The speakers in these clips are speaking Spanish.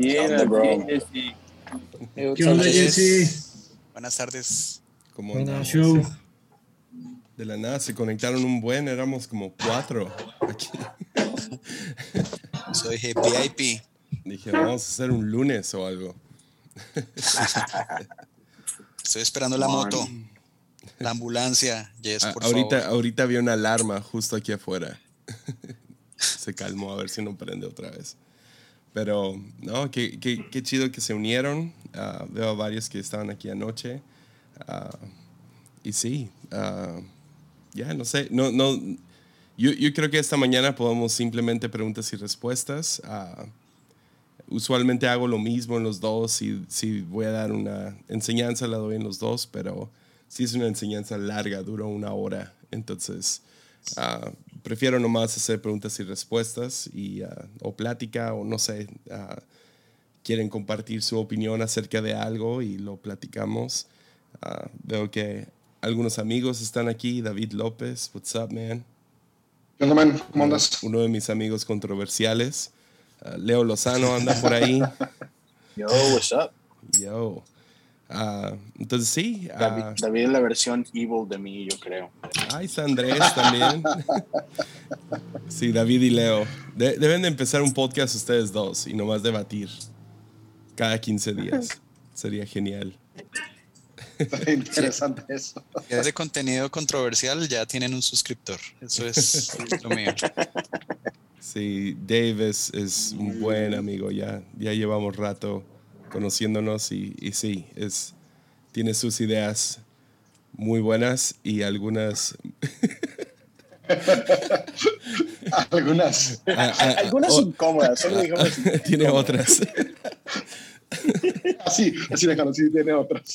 ¿Qué onda, bro? ¿Qué onda, Jesse? Buenas tardes. Show. De la nada se conectaron un buen, éramos como cuatro aquí. Soy VIP. Dije, vamos a hacer un lunes o algo. Estoy esperando la moto. La ambulancia. Yes, Ah, por ahorita, favor. ahorita había una alarma justo aquí afuera. se calmó a ver si no prende otra vez. Pero, no, qué, qué, qué chido que se unieron. Ah, veo a varios que estaban aquí anoche. Ah, y sí, ah, ya no sé, no, no, yo, yo creo que esta mañana podemos simplemente preguntas y respuestas. Usualmente hago lo mismo en los dos y si voy a dar una enseñanza la doy en los dos, pero si es una enseñanza larga, dura una hora, entonces prefiero nomás hacer preguntas y respuestas y, ah, o plática o no sé, ah, quieren compartir su opinión acerca de algo y lo platicamos. Ah, veo que algunos amigos están aquí, David López, what's up man? ¿Qué onda, man? ¿Cómo andas? Uno de mis amigos controversiales. Leo Lozano anda por ahí. Yo, what's up? Yo. Ah, entonces sí. ah, David, David es la versión evil de mí, yo creo. ahí está Andrés también. sí, David y Leo. De- deben de empezar un podcast ustedes dos y nomás debatir cada 15 días. Sería genial. Está interesante eso. Si es de contenido controversial, ya tienen un suscriptor. Eso es lo mío. Sí, Dave es, es un buen amigo. Ya, ya llevamos rato conociéndonos y, y sí, es, tiene sus ideas muy buenas y algunas Algunas. Ah, ah, Algunas oh, incómodas, solo digamos. tiene otras. Así, así déjalo, sí, tiene otras.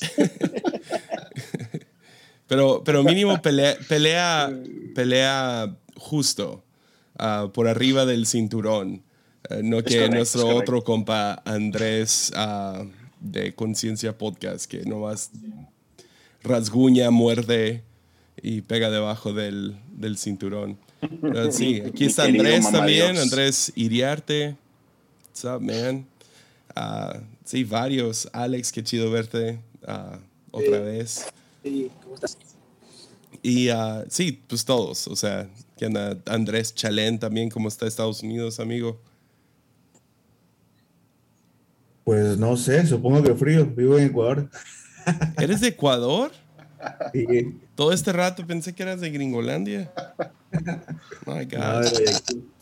Pero, pero mínimo pelea, pelea, pelea justo, ah, por arriba del cinturón. Eh, no que correcto, nuestro otro compa Andrés ah, de Conciencia Podcast, que nomás rasguña, muerde y pega debajo del, del cinturón. Sí, aquí está Andrés también, Dios. Andrés Iriarte. What's up, man? Ah, sí, varios. Alex, qué chido verte ah, otra vez. Y ah, sí, pues todos. O sea, que anda Andrés Chalén también, como está Estados Unidos, amigo. Pues no sé, supongo que frío. Vivo en Ecuador. ¿Eres de Ecuador? Todo este rato pensé que eras de Gringolandia. My God. no, de Guayaquil.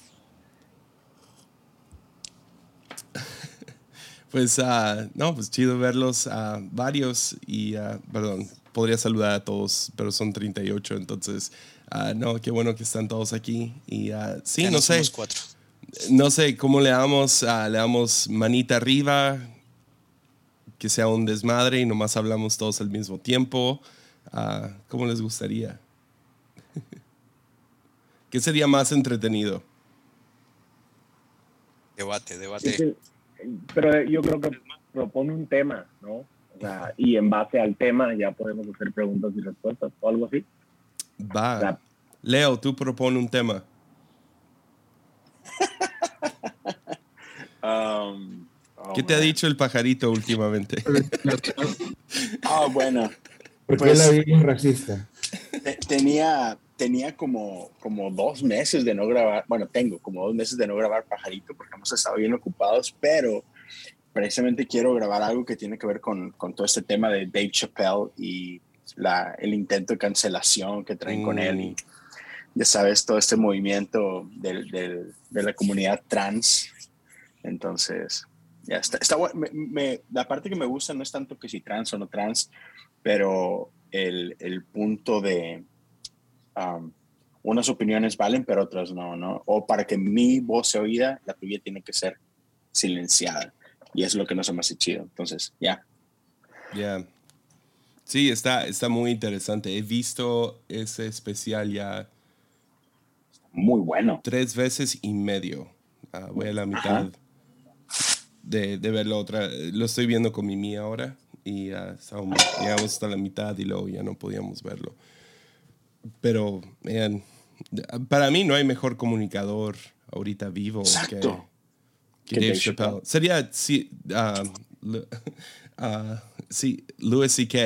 Pues, ah, no, pues chido verlos a varios y, ah, perdón, podría saludar a todos, pero son 38, entonces, ah, no, qué bueno que están todos aquí. Y ah, sí, Ya no no sé, cuatro. No sé cómo le damos, ah, le damos manita arriba, que sea un desmadre y nomás hablamos todos al mismo tiempo. Ah, ¿Cómo les gustaría? ¿Qué sería más entretenido? Debate, debate. sí, pero yo creo que propone un tema, ¿no? O sea, y en base al tema ya podemos hacer preguntas y respuestas o algo así. Va. Leo, tú propone un tema. Um, oh, ¿Qué te ha dicho el pajarito últimamente? Ah, bueno. ¿Por qué Pues- la vi es racista? Te- tenía, tenía como, como dos meses de no grabar, bueno, tengo como dos meses de no grabar Pajarito porque hemos estado bien ocupados, pero precisamente quiero grabar algo que tiene que ver con, con todo este tema de Dave Chappelle y la, el intento de cancelación que traen con él y ya sabes, todo este movimiento del, del- de la comunidad trans. Entonces, ya está, está me- me- la parte que me gusta no es tanto que si trans o no trans, pero el, el punto de um, unas opiniones valen, pero otras no, ¿no? O para que mi voz sea oída, la tuya tiene que ser silenciada. Y es lo que no se me hace chido. Entonces, ya. Ya. Sí, está, está muy interesante. He visto ese especial ya Muy bueno. tres veces y medio. Ah, voy a la mitad Ajá. De, de verlo otra. Lo estoy viendo con Mimi ahora y ah, estábamos- llegamos hasta la mitad y luego ya no podíamos verlo. Pero, man, para mí no hay mejor comunicador ahorita vivo Exacto. que Que Dave Dave Chappelle. Chappelle. Sería, sí, Lu- ah, sí, Louis C.K.,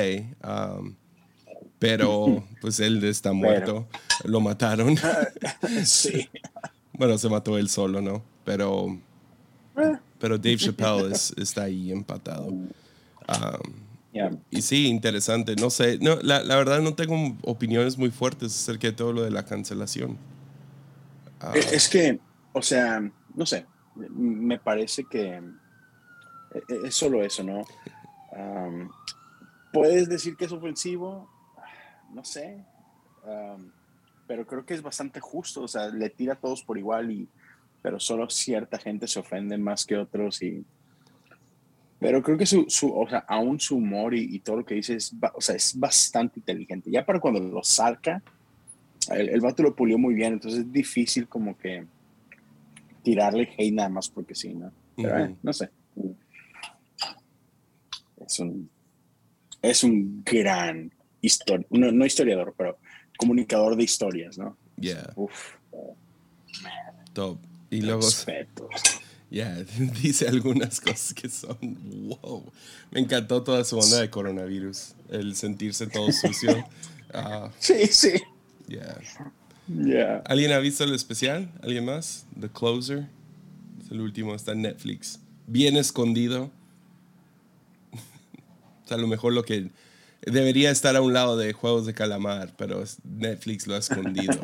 um, pero pues él está muerto, lo mataron. sí. bueno, se mató él solo, ¿no? Pero, pero Dave Chappelle es- está ahí empatado. Um, Ya. y sí, interesante. No sé, no, la, la verdad no tengo opiniones muy fuertes acerca de todo lo de la cancelación. Ah, Eh, Es que, o sea, no sé, me parece que eh, es solo eso, ¿no? Am, Puedes decir que es ofensivo, no sé, am, pero creo que es bastante justo, o sea, le tira a todos por igual, y, pero solo cierta gente se ofende más que otros y... Pero creo que su, su o sea, aún su humor y, y todo lo que dice es, o sea, es bastante inteligente. Ya para cuando lo saca, el, el vato lo pulió muy bien, entonces es difícil como que tirarle hate nada más porque sí, ¿no? Pero, eh, Ujú. no sé. Es un, es un gran historiador, no, no historiador, pero comunicador de historias, ¿no? yeah, Uf, top. Y luego, respeto. ya, dice algunas cosas que son wow. Me encantó toda su onda de coronavirus, el sentirse todo sucio. Ah, Sí, sí. yeah. Yeah. ¿Alguien ha visto el especial? ¿Alguien más? The Closer. Es el último, está en Netflix. Bien escondido. o sea, a lo mejor lo que debería estar a un lado de Juegos de Calamar, pero Netflix lo ha escondido.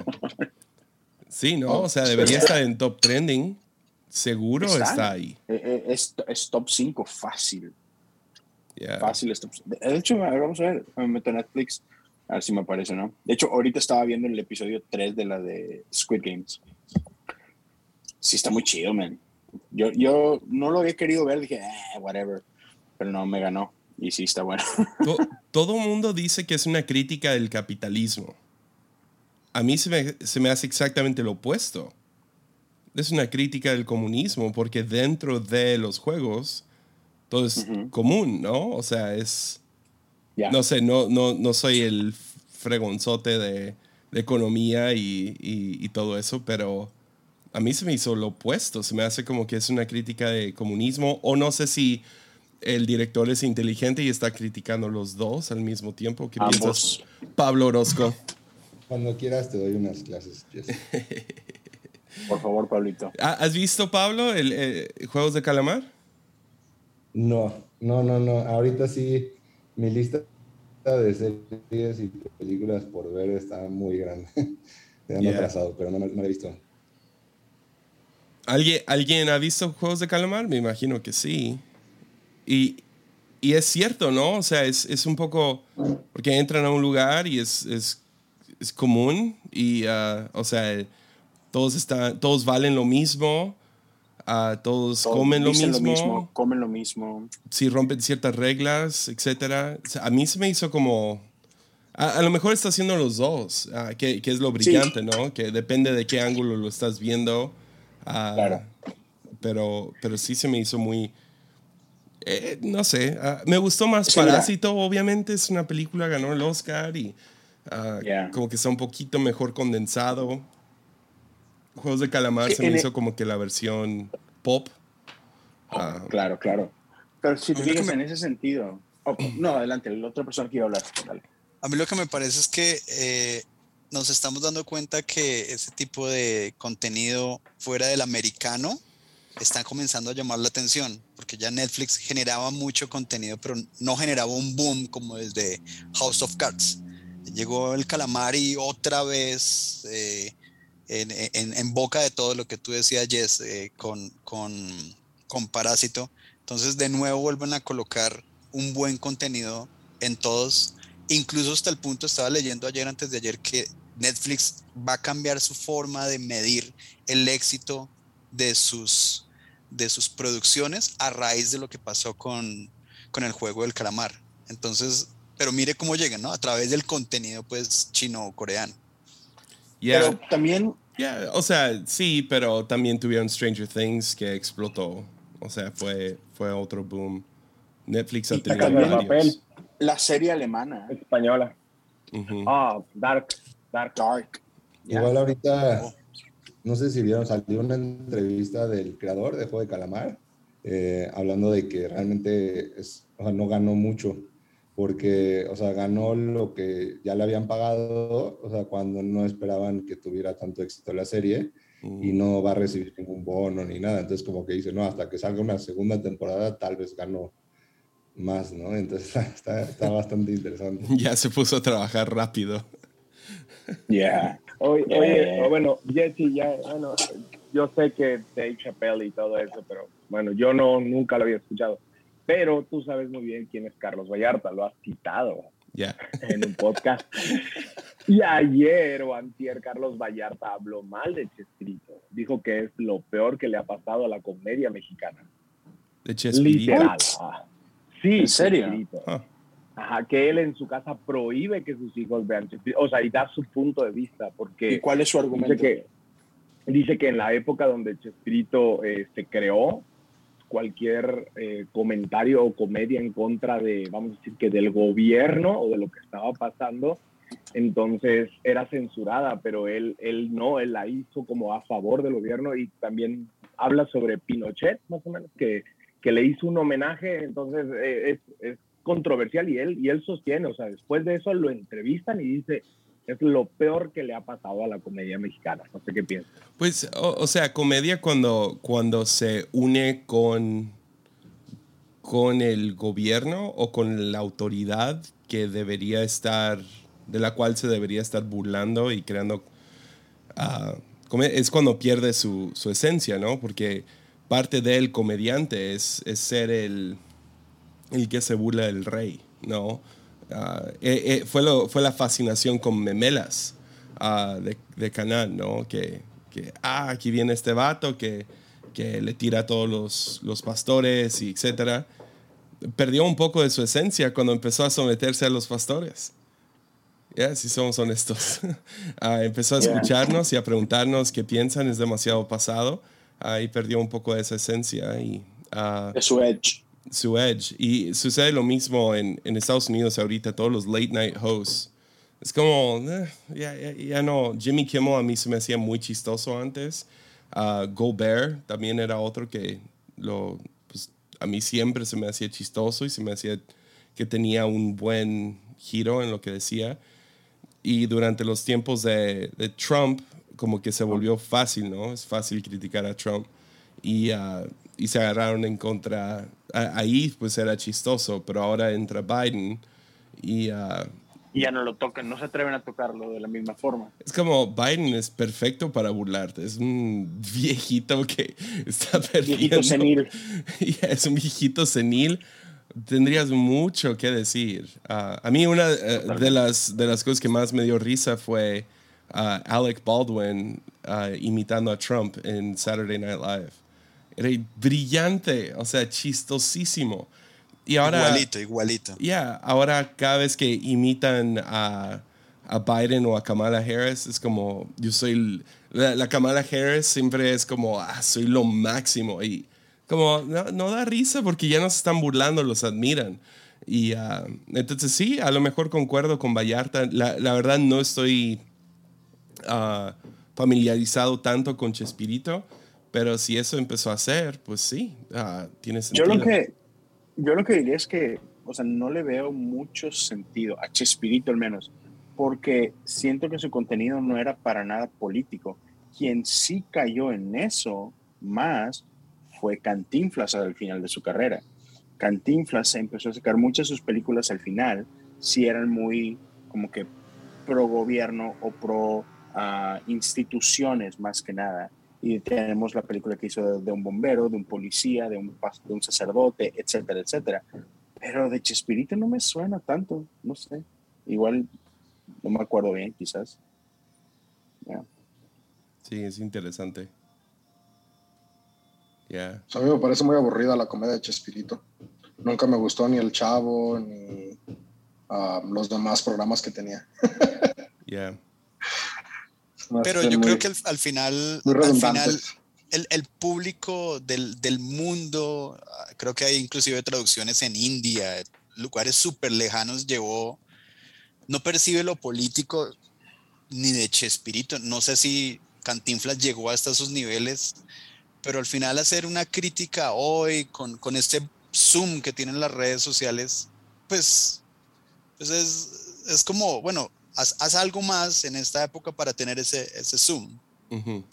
Sí, ¿no? O sea, debería estar en top trending. Seguro Está. está, ahí. Eh, eh, Es, es top 5 fácil. Yeah. Fácil es top cinco. De hecho, vamos a ver, me meto a Netflix, a ver si me aparece, ¿no? De hecho, ahorita estaba viendo el episodio 3 de la de Squid Games. Sí, está muy chido, man. Yo, yo no lo había querido ver, dije, eh, whatever. Pero no, me ganó. Y sí, está bueno. To- todo mundo dice que es una crítica del capitalismo. A mí se me, se me hace exactamente lo opuesto. Es una crítica del comunismo porque dentro de los juegos todo es común, ¿no? O sea, es... No sé, no, no, no soy el fregonzote de, de economía y, y- y todo eso, pero a mí se me hizo lo opuesto. Se me hace como que es una crítica de comunismo o no sé si el director es inteligente y está criticando los dos al mismo tiempo. ¿Qué piensas. Pablo Orozco? Cuando quieras te doy unas clases. Jess. Por favor, Pablito. ¿Ha- ¿Has visto, Pablo, el, eh, Juegos de Calamar? No, no, no, no. Ahorita sí, mi lista de series y películas por ver está muy grande. Me han Yeah. atrasado, pero no, me- no la he visto. ¿Alguien, ¿Alguien ha visto Juegos de Calamar? Me imagino que sí. Y, y es cierto, ¿no? O sea, es, es un poco... Porque entran a un lugar y es, es, es común y, ah, o sea, todos, están, todos valen lo mismo, ah, todos, Todos comen lo mismo, comen lo mismo. si rompen ciertas reglas, etcétera. O sea, a mí se me hizo como... A, a lo mejor está haciendo los dos, ah, que, que es lo brillante, ¿no? Que depende de qué ángulo lo estás viendo. ah, Claro. Pero, pero sí se me hizo muy... eh, no sé, me gustó más Sí, mira. Parásito, obviamente es una película, ganó el Oscar y ah, Yeah. como que está un poquito mejor condensado. Juegos de Calamar Sí, se me e- hizo como que la versión pop. Ah, Claro, claro. Pero si te A mí lo que fijas me- en ese sentido. oh, no, adelante, la otra persona que iba a hablar. Dale. A mí lo que me parece es que eh, nos estamos dando cuenta que ese tipo de contenido fuera del americano está comenzando a llamar la atención, porque ya Netflix generaba mucho contenido, pero no generaba un boom como desde House of Cards. Llegó el calamar y otra vez eh, en boca de todo lo que tú decías, Jess, eh, con, con, con Parásito. Entonces, de nuevo vuelven a colocar un buen contenido en todos incluso hasta el punto, estaba leyendo ayer, antes de ayer, que Netflix va a cambiar su forma de medir el éxito de sus, de sus producciones a raíz de lo que pasó con, con el juego del calamar. Entonces, pero mire cómo llegan, ¿no? A través del contenido, pues, chino o coreano. yeah. Pero también, Yeah, o sea, sí, pero también tuvieron Stranger Things que explotó. O sea, fue, fue otro boom. Netflix ha tenido también- varios. Papel. la serie alemana, Española. Ah, Dark. Dark. Dark. Igual ahorita, Oh. no sé si vieron, salió una entrevista del creador de Juego de Calamar, eh, hablando de que realmente es, o sea, no ganó mucho, porque, o sea, ganó lo que ya le habían pagado, o sea, cuando no esperaban que tuviera tanto éxito la serie, y no va a recibir ningún bono ni nada. Entonces, como que dice, no, hasta que salga una segunda temporada, tal vez ganó más, ¿no? Entonces, está, está bastante interesante. Ya se puso a trabajar rápido. Yeah. Oye, oye, bueno, Jesse, ya, bueno, yo sé que Dave Chappelle y todo eso, pero bueno, yo no, nunca lo había escuchado. Pero tú sabes muy bien quién es Carlos Vallarta, lo has quitado Ya. en un podcast. y ayer o antier Carlos Vallarta habló mal de Chespirito. Dijo que es lo peor que le ha pasado a la comedia mexicana. De Chespirito. Literal. Ah. Sí, ¿En serio? Chespirito. Ah. Ajá, que él en su casa prohíbe que sus hijos vean Chespirito. O sea, y da su punto de vista, porque ¿Y cuál es su argumento? dice que, dice que en la época donde Chespirito eh, se creó, cualquier eh, comentario o comedia en contra de, vamos a decir que del gobierno o de lo que estaba pasando, entonces era censurada, pero él, él no, él la hizo como a favor del gobierno y también habla sobre Pinochet, más o menos, que, que le hizo un homenaje, entonces eh, es, es controversial y él, y él sostiene, o sea, después de eso lo entrevistan y dice, es lo peor que le ha pasado a la comedia mexicana, no sé qué piensas. Pues, o, o sea, comedia cuando, cuando se une con, con el gobierno o con la autoridad que debería estar, de la cual se debería estar burlando y creando... ah, es cuando pierde su, su esencia, ¿no? Porque parte del comediante es, es ser el, el que se burla del rey, ¿no? Ah, eh, eh, fue, lo, fue la fascinación con Memelas ah, de, de Canal, ¿no? Que, que, ah, aquí viene este vato que, que le tira a todos los, los pastores y etcétera. Perdió un poco de su esencia cuando empezó a someterse a los pastores. Ya, si somos honestos. Ah, empezó a Yeah. escucharnos y a preguntarnos qué piensan, es demasiado pasado. Ahí perdió un poco de esa esencia y... De su edge. Su edge. Y sucede lo mismo en, en Estados Unidos ahorita, todos los late night hosts. Es como, eh, ya, ya, ya no. Jimmy Kimmel a mí se me hacía muy chistoso antes. Ah, Gobert también era otro que lo, pues, a mí siempre se me hacía chistoso y se me hacía que tenía un buen giro en lo que decía. Y durante los tiempos de, de Trump, como que se volvió fácil, ¿no? Es fácil criticar a Trump. Y, ah, y se agarraron en contra. ahí pues era chistoso, pero ahora entra Biden y ah, Y ya no lo tocan, no se atreven a tocarlo de la misma forma. es como Biden es perfecto para burlarte. Es un viejito que está perdiendo. Viejito senil. Es un viejito senil. Tendrías mucho que decir. Ah, a mí una eh, de, las, de las cosas que más me dio risa fue ah, Alec Baldwin imitando a Trump en Saturday Night Live. Era brillante, o sea, chistosísimo. Y ahora... igualito, igualito. Ya, ahora cada vez que imitan a, a Biden o a Kamala Harris, es como, yo soy, la, la Kamala Harris siempre es como, ah, soy lo máximo. Y como, no, no da risa porque ya no se están burlando, los admiran. Y ah, entonces sí, a lo mejor concuerdo con Vallarta. La, la verdad no estoy ah, familiarizado tanto con Chespirito, pero si eso empezó a hacer, pues sí, ah, tiene Yo sentido. lo que yo lo que diría es que, o sea, no le veo mucho sentido a Chespirito al menos, porque siento que su contenido no era para nada político. Quien sí cayó en eso más fue Cantinflas al final de su carrera. Cantinflas empezó a sacar muchas de sus películas al final, si eran muy como que pro gobierno o pro ah, instituciones más que nada. Y tenemos la película que hizo de, de un bombero, de un policía, de un, de un sacerdote, etcétera, etcétera. Pero de Chespirito no me suena tanto, no sé. Igual no me acuerdo bien, quizás. Ya. Sí, es interesante. Sea, a mí me parece muy aburrida la comedia de Chespirito. Nunca me gustó ni El Chavo ni ah, los demás programas que tenía. ya. Me Pero yo muy- creo que al, al final, al final el, el público del, del mundo, ah, creo que hay inclusive traducciones en India, lugares súper lejanos, llevó, no percibe lo político ni de Chespirito. No sé si Cantinflas llegó hasta esos niveles, pero al final hacer una crítica hoy con, con este zoom que tienen las redes sociales, pues, pues es, es como, bueno, haz, haz, algo más en esta época para tener ese, ese zoom. Uh -huh.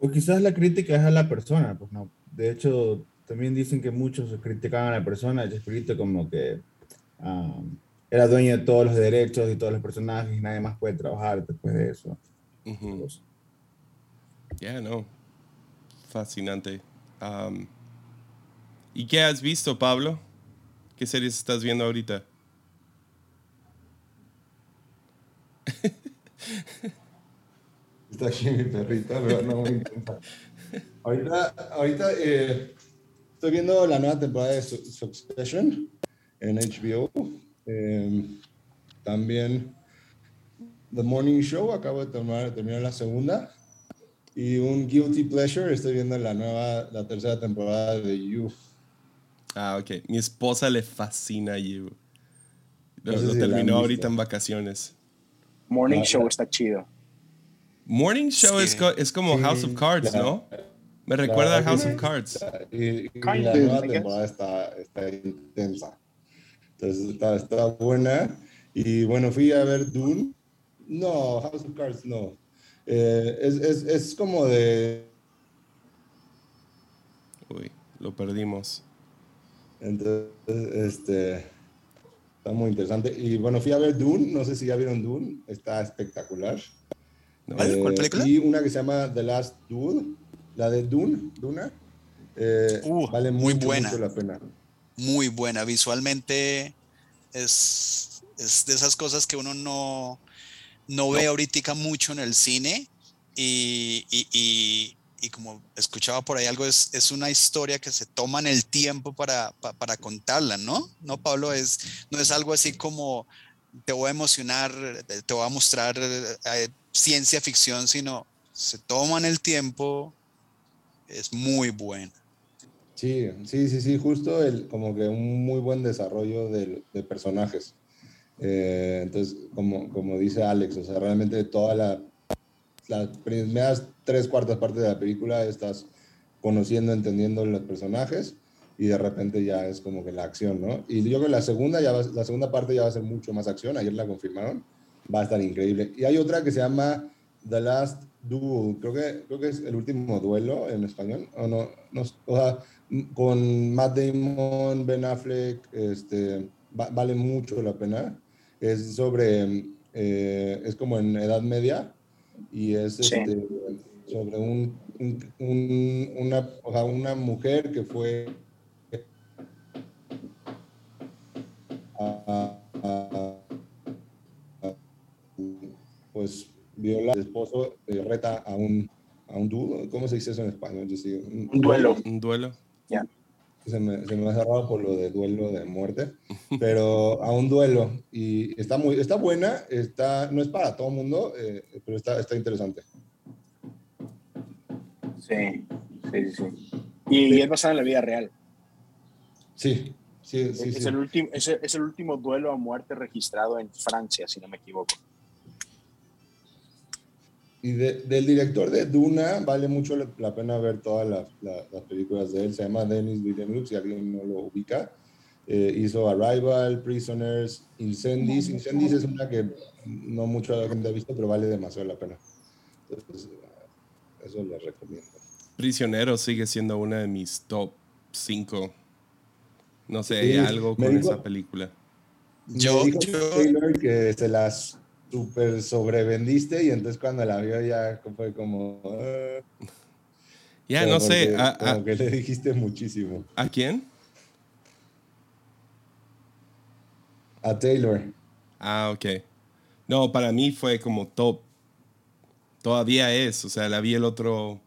O quizás la crítica es a la persona, pues no. De hecho, también dicen que muchos criticaban a la persona, Chespirito como que um, era dueño de todos los derechos y todos los personajes y nadie más puede trabajar después de eso. Uh -huh. Yeah, no. Fascinante. Um, ¿Y qué has visto, Pablo? ¿Qué series estás viendo ahorita? Está aquí mi perrita, pero no muy intensa. Ahorita, ahorita eh, estoy viendo la nueva temporada de Succession en HBO. Eh, también The Morning Show, acabo de terminar, terminar, la segunda. Y un Guilty Pleasure, estoy viendo la nueva, la tercera temporada de You. Ah, ok. Mi esposa le fascina You. Lo, no sé lo si terminó ahorita en vacaciones. Morning ah, Show está chido. Morning Show sí. es, co es, como sí, House of Cards. ¿no? Me recuerda a House of Cards. Y, y la nueva temporada está, está intensa. Entonces está, está buena. Y bueno, fui a ver Dune. No, House of Cards no. Eh, es, es, es, como de. Uy, lo perdimos. Entonces, este. Está muy interesante. Y bueno, fui a ver Dune. No sé si ya vieron Dune. Está espectacular. ¿Vale? ¿Cuál película? Y una que se llama The Last Dude. La de Dune. Duna. Eh, uh, vale muy mucho, buena. mucho la pena. Muy buena. Visualmente es, es de esas cosas que uno no no ve ahorita mucho en el cine y, y, y, y, como escuchaba por ahí algo, es, es una historia que se toman el tiempo para, para, para, contarla, ¿no? No, Pablo, es, no es algo así como te voy a emocionar, te voy a mostrar eh, ciencia ficción, sino se toman el tiempo, es muy buena. Sí, sí, sí, sí, justo el, como que un muy buen desarrollo de, de personajes. Eh, entonces, como, como dice Alex, o sea, realmente todas la, las primeras tres cuartas partes de la película estás conociendo, entendiendo los personajes y de repente ya es como que la acción, ¿no? Y yo creo que la segunda, ya va, la segunda parte ya va a ser mucho más acción, ayer la confirmaron, va a estar increíble. Y hay otra que se llama The Last Duel, creo que, creo que es el último duelo en español, o no, no o sea, con Matt Damon, Ben Affleck, este, va, vale mucho la pena es sobre, eh, es como en Edad Media y es sí. este, sobre un, un, un, una, o sea, una mujer que fue a, a, a, pues viola al esposo, eh, reta a un, a un duelo, ¿cómo se dice eso en español? Yo un, un, duelo. Un duelo. Ya. Yeah se me, se me, ha cerrado por lo de duelo de muerte, pero a un duelo. Y está, muy, está buena, está, no es para todo el mundo, eh, pero está, está interesante. Sí, sí, sí. Y, sí. es basada en la vida real. Sí, sí, sí. Es, sí. El último, es, es el último duelo a muerte registrado en Francia, si no me equivoco. Y de, del director de Duna, vale mucho la, la pena ver todas las, la, las, películas de él. Se llama Denis Villeneuve, si alguien no lo ubica. Eh, hizo Arrival, Prisoners, Incendies. Incendies es una que no mucha gente ha visto, pero vale demasiado la pena. Entonces, eso les recomiendo. Prisionero sigue siendo una de mis top 5. No sé, hay algo con dijo, esa película. Yo, yo... Taylor que se las súper sobrevendiste y entonces cuando la vio ya fue como... Uh, ya, no sé. A, como a, que le dijiste muchísimo. ¿A quién? A Taylor. Ah, ok. No, para mí fue como top. Todavía es, o sea, la vi el otro...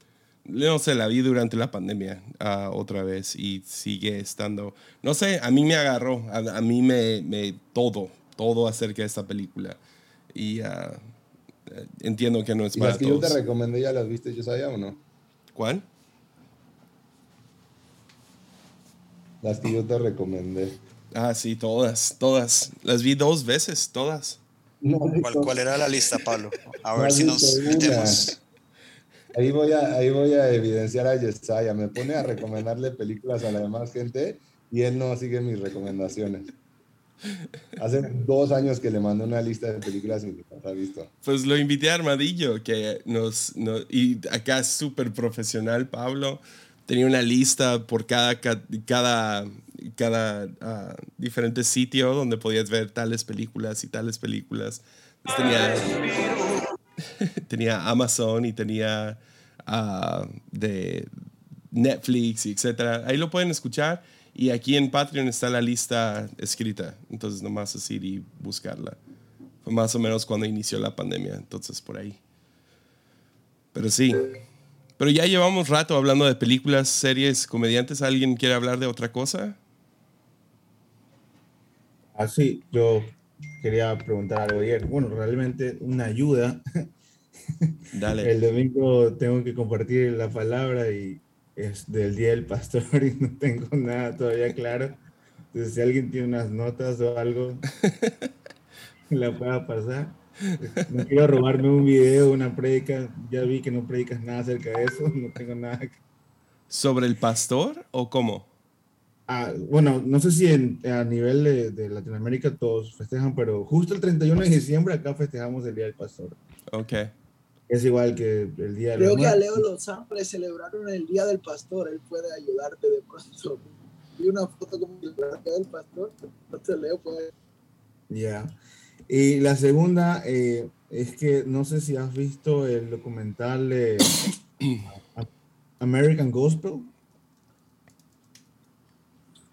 No sé, la vi durante la pandemia uh, otra vez y sigue estando... No sé, a mí me agarró, a, a mí me, me... Todo, todo acerca de esta película y uh, entiendo que no es ¿Y para las que todos. yo te recomendé ya las viste, Josiah, o no? ¿Cuál? Las que yo te recomendé. Ah, sí, todas, todas. Las vi dos veces, todas. No, ¿Cuál, ¿Cuál, era la lista, Pablo? A ver si nos metemos. ahí, voy a, ahí voy a evidenciar a Yesaya. Me pone a recomendarle películas a la demás gente y él no sigue mis recomendaciones. Hace dos años que le mandé una lista de películas y no ha visto. Pues lo invité a Armadillo, que nos, y acá es súper profesional, Pablo. Tenía una lista por cada, cada, cada ah, diferente sitio donde podías ver tales películas y tales películas. tenía, tenía Amazon y tenía uh, de Netflix y etcétera. Ahí lo pueden escuchar. Y aquí en Patreon está la lista escrita, entonces nomás es ir y buscarla. Fue más o menos cuando inició la pandemia, entonces por ahí. Pero sí. Pero ya llevamos rato hablando de películas, series, comediantes. ¿Alguien quiere hablar de otra cosa? Ah, sí, yo quería preguntar algo ayer. Bueno, realmente una ayuda. Dale. El domingo tengo que compartir la palabra y es del Día del Pastor y no tengo nada todavía claro. Entonces, si alguien tiene unas notas o algo, la pueda pasar. No quiero robarme un video, una predica. Ya vi que no predicas nada acerca de eso. No tengo nada. ¿Sobre el pastor o cómo? Ah, bueno, no sé si a nivel de, de, Latinoamérica todos festejan, pero justo el 31 de diciembre acá festejamos el Día del Pastor. Ok. Es igual que el día de Creo que a Leo Los Ángeles celebraron el Día del Pastor. Él puede ayudarte de pronto. Vi una foto como el Día del Pastor. Entonces Leo puede. Ya. Y la segunda eh, es que no sé si has visto el documental de American Gospel.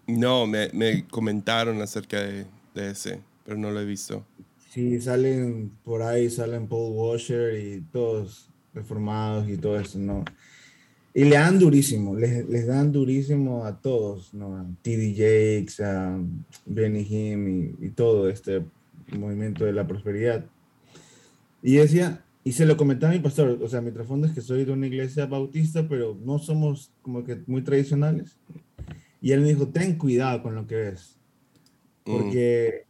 No, me, me comentaron acerca de, de ese, pero no lo he visto. Sí, salen por ahí, salen Paul Washer y todos reformados y todo eso, ¿no? Y le dan durísimo, les, les dan durísimo a todos, ¿no? A T.D. Jakes, a Benny Him y, todo este movimiento de la prosperidad. Y decía, y se lo comentaba a mi pastor, o sea, mi trasfondo es que soy de una iglesia bautista, pero no somos como que muy tradicionales. Y él me dijo, ten cuidado con lo que ves. Mm. Porque,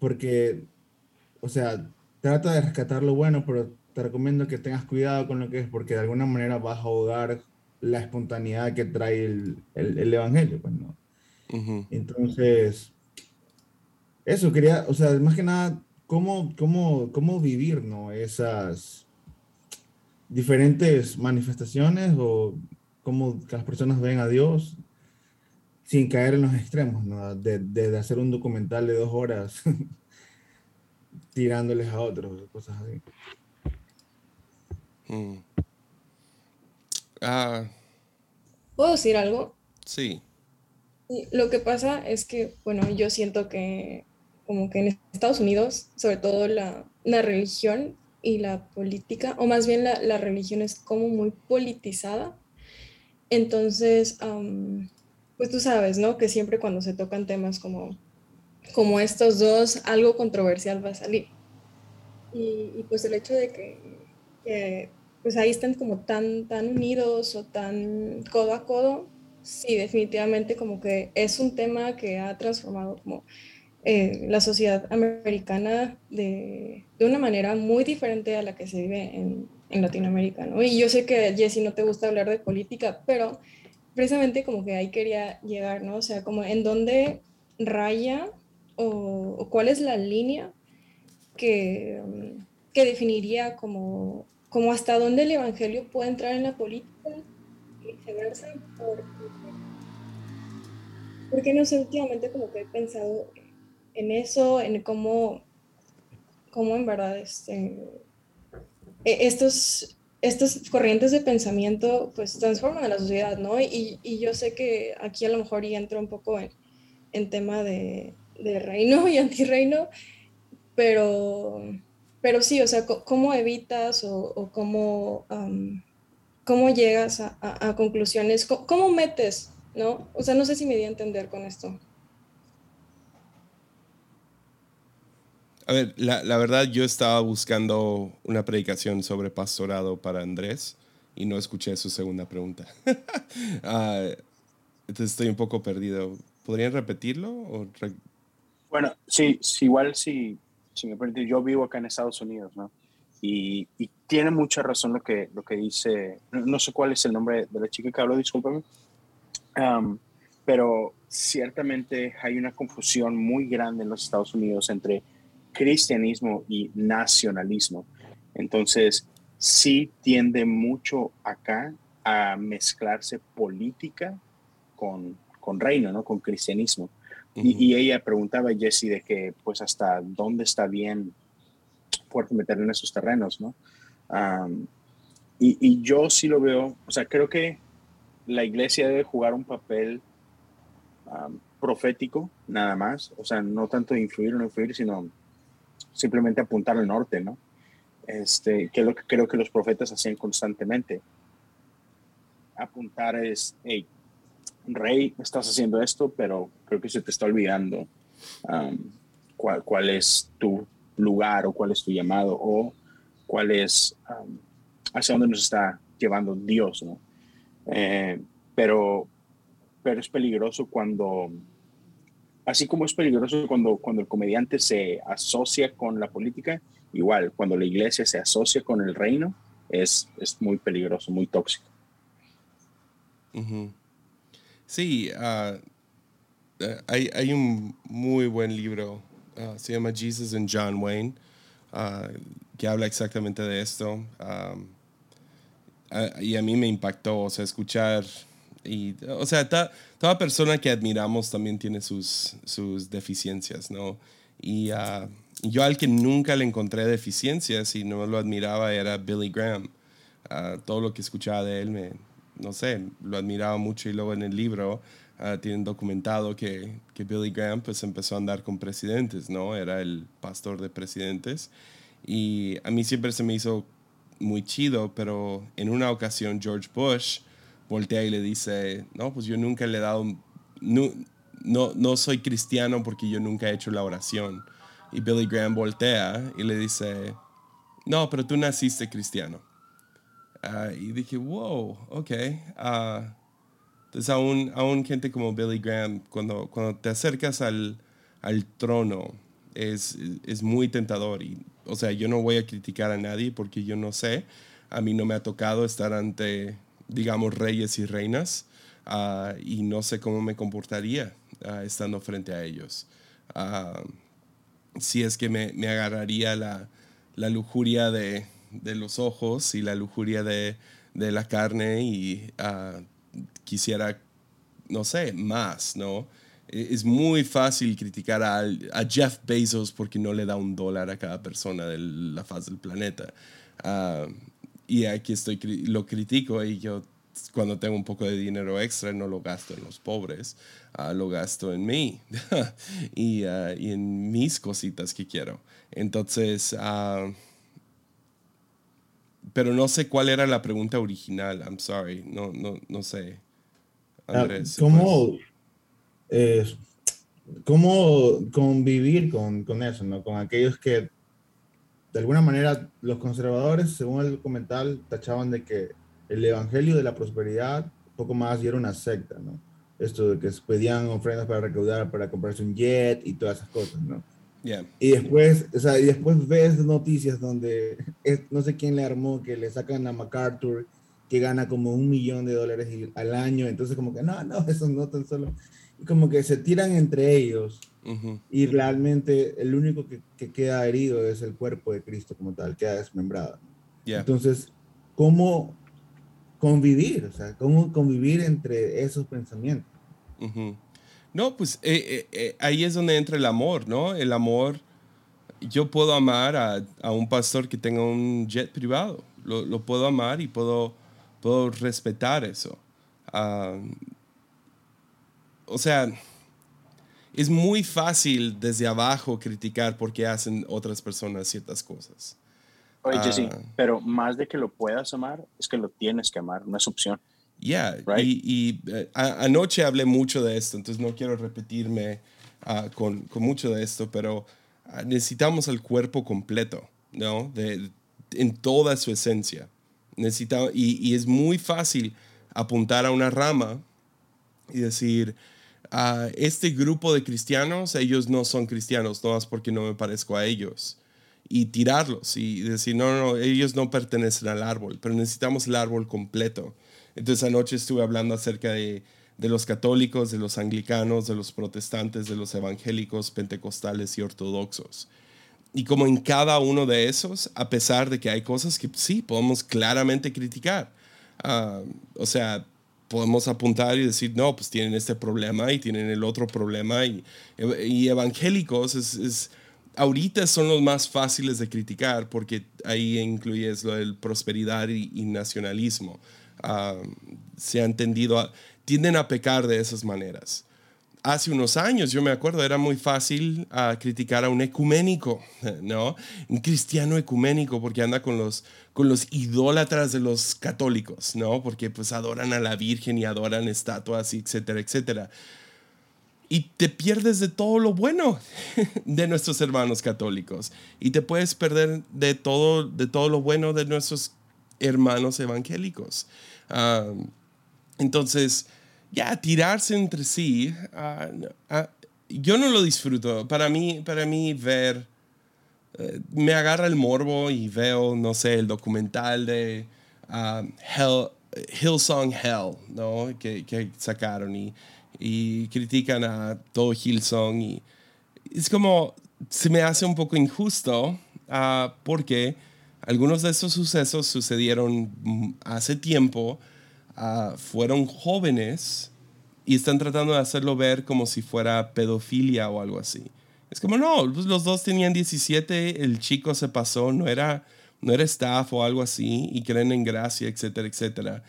porque o sea, trata de rescatar lo bueno, pero te recomiendo que tengas cuidado con lo que es, porque de alguna manera vas a ahogar la espontaneidad que trae el, el, Evangelio, pues, ¿no? Entonces, eso quería, o sea, más que nada, cómo, cómo, cómo vivir, ¿no? Esas diferentes manifestaciones o cómo las personas ven a Dios sin caer en los extremos, ¿no? De, de hacer un documental de dos horas tirándoles a otros, cosas así. Mm. Ah. ¿Puedo decir algo? Sí. Lo que pasa es que, bueno, yo siento que como que en Estados Unidos, sobre todo la, la religión y la política, o más bien la, la, religión es como muy politizada. Entonces, pues tú sabes, ¿no? Que siempre cuando se tocan temas como como estos dos, algo controversial va a salir. Y, pues el hecho de que, pues ahí están como tan, tan unidos o tan codo a codo, sí, definitivamente como que es un tema que ha transformado como eh, la sociedad americana de, de, una manera muy diferente a la que se vive en, en Latinoamérica, ¿no? Y yo sé que, Jessy, no te gusta hablar de política, pero precisamente como que ahí quería llegar, ¿no? O sea, como en dónde raya o, cuál es la línea que, que definiría como, como, hasta dónde el Evangelio puede entrar en la política y viceversa? Porque, no sé, últimamente como que he pensado en eso, en cómo, cómo en verdad este, e, estos, estas corrientes de pensamiento pues transforman a la sociedad, ¿no? Y, y, yo sé que aquí a lo mejor ya entro un poco en, en tema de, de reino y antirreino, pero, pero sí, o sea, ¿cómo evitas o, cómo, cómo llegas a, conclusiones? ¿Cómo, metes? ¿No? O sea, no sé si me di a entender con esto. A ver, la, verdad yo estaba buscando una predicación sobre pastorado para Andrés y no escuché su segunda pregunta. Ah, entonces estoy un poco perdido. ¿Podrían repetirlo? Bueno, sí, igual si, me yo vivo acá en Estados Unidos, ¿no? Y, tiene mucha razón lo que, lo que dice, no, sé cuál es el nombre de la chica que habló, discúlpame, pero ciertamente hay una confusión muy grande en los Estados Unidos entre cristianismo y nacionalismo. Entonces, sí tiende mucho acá a mezclarse política con, con reino, ¿no? Con cristianismo. Y, y, ella preguntaba a Jesse de que, pues, hasta dónde está bien fuerte meter en esos terrenos, ¿no? Um, y, y, yo sí lo veo, o sea, creo que la iglesia debe jugar un papel um, profético, nada más, o sea, no tanto influir o no influir, sino simplemente apuntar al norte, ¿no? Este, que es lo que creo que los profetas hacían constantemente. Apuntar es, hey, rey, estás haciendo esto, pero creo que se te está olvidando um, cuál, es tu lugar o cuál es tu llamado o cuál es um, hacia dónde nos está llevando Dios, ¿no? Eh, pero, pero es peligroso cuando, así como es peligroso cuando, cuando el comediante se asocia con la política, igual, cuando la iglesia se asocia con el reino, es, es muy peligroso, muy tóxico. Sí, uh, hay, hay, un muy buen libro, uh, se llama Jesus and John Wayne, que habla exactamente de esto. Um, y a mí me impactó, o sea, escuchar, y, o sea, toda persona que admiramos también tiene sus, sus deficiencias, ¿no? Y uh, yo al que nunca le encontré deficiencias y no lo admiraba era Billy Graham. Uh, todo lo que escuchaba de él, me, no sé, lo admiraba mucho y luego en el libro uh, tienen documentado que, que Billy Graham pues empezó a andar con presidentes, ¿no? Era el pastor de presidentes. Y a mí siempre se me hizo muy chido, pero en una ocasión George Bush voltea y le dice, no, pues yo nunca le he dado, no, no, no soy cristiano porque yo nunca he hecho la oración. Y Billy Graham voltea y le dice, no, pero tú naciste cristiano. Uh, y dije, wow, ok. Uh, entonces, aún, aún gente como Billy Graham, cuando, cuando te acercas al, al trono, es, es muy tentador. Y, o sea, yo no voy a criticar a nadie porque yo no sé. A mí no me ha tocado estar ante, digamos, reyes y reinas. Uh, y no sé cómo me comportaría uh, estando frente a ellos. Uh, si es que me, me agarraría la, la lujuria de, de, los ojos y la lujuria de, de la carne y quisiera, no sé, más, ¿no? es muy fácil criticar a, a, Jeff Bezos porque no le da un dólar a cada persona de la faz del planeta. Uh, y aquí estoy, lo critico y yo cuando tengo un poco de dinero extra no lo gasto en los pobres, uh, lo gasto en mí y, y, en mis cositas que quiero. Entonces, pero no sé cuál era la pregunta original, I'm sorry, no, no, no sé. Andrés, ¿Cómo? eh, cómo convivir con, con, eso, ¿no? Con aquellos que, de alguna manera, los conservadores, según el comentario, tachaban de que el evangelio de la prosperidad, poco más, y era una secta, ¿no? Esto de que pedían ofrendas para recaudar, para comprarse un jet y todas esas cosas, ¿no? Yeah. Y después, o sea, y después ves noticias donde es, no sé quién le armó que le sacan a MacArthur que gana como un millón de dólares al año, entonces como que no, no, eso no tan solo como que se tiran entre ellos uh -huh. y realmente el único que, que, queda herido es el cuerpo de Cristo como tal, queda desmembrado. Yeah. Entonces, ¿cómo convivir? O sea, ¿cómo convivir entre esos pensamientos? Uh -huh. No, pues eh, eh, ahí es donde entra el amor, ¿no? El amor, yo puedo amar a, a un pastor que tenga un jet privado, lo, lo puedo amar y puedo, puedo respetar eso. Uh, o sea, es muy fácil desde abajo criticar por qué hacen otras personas ciertas cosas. Oye, uh, sí, pero más de que lo puedas amar, es que lo tienes que amar, no es opción. Yeah, right? y, y uh, anoche hablé mucho de esto, entonces no quiero repetirme uh, con, con, mucho de esto, pero necesitamos el cuerpo completo, ¿no? De, en toda su esencia. Necesitamos, y, y es muy fácil apuntar a una rama y decir, uh, este grupo de cristianos, ellos no son cristianos, no es porque no me parezco a ellos. y tirarlos y decir, no, no, ellos no pertenecen al árbol, pero necesitamos el árbol completo. Entonces anoche estuve hablando acerca de, de los católicos, de los anglicanos, de los protestantes, de los evangélicos, pentecostales y ortodoxos. Y como en cada uno de esos, a pesar de que hay cosas que sí podemos claramente criticar, ah, o sea, podemos apuntar y decir, no, pues tienen este problema y tienen el otro problema. Y, y evangélicos es, es, ahorita son los más fáciles de criticar porque ahí incluyes lo del prosperidad y, y nacionalismo. Uh, se ha entendido, tienden a pecar de esas maneras. Hace unos años, yo me acuerdo, era muy fácil uh, criticar a un ecuménico, ¿no? Un cristiano ecuménico, porque anda con los, con los idólatras de los católicos, ¿no? Porque pues adoran a la Virgen y adoran estatuas, etcétera, etcétera. Y te pierdes de todo lo bueno de nuestros hermanos católicos. Y te puedes perder de todo, de todo lo bueno de nuestros hermanos evangélicos. Uh, entonces, ya tirarse entre sí, uh, uh, yo no lo disfruto. Para mí, para mí ver, uh, me agarra el morbo y veo, no sé, el documental de Hillsong Hell, ¿no? Que, que sacaron y, y, critican a todo Hillsong y es como, se me hace un poco injusto porque algunos de esos sucesos sucedieron hace tiempo, uh, fueron jóvenes y están tratando de hacerlo ver como si fuera pedofilia o algo así. Es como, no, pues los dos tenían 17, el chico se pasó, no era, no era staff o algo así, y creen en gracia, etcétera, etcétera.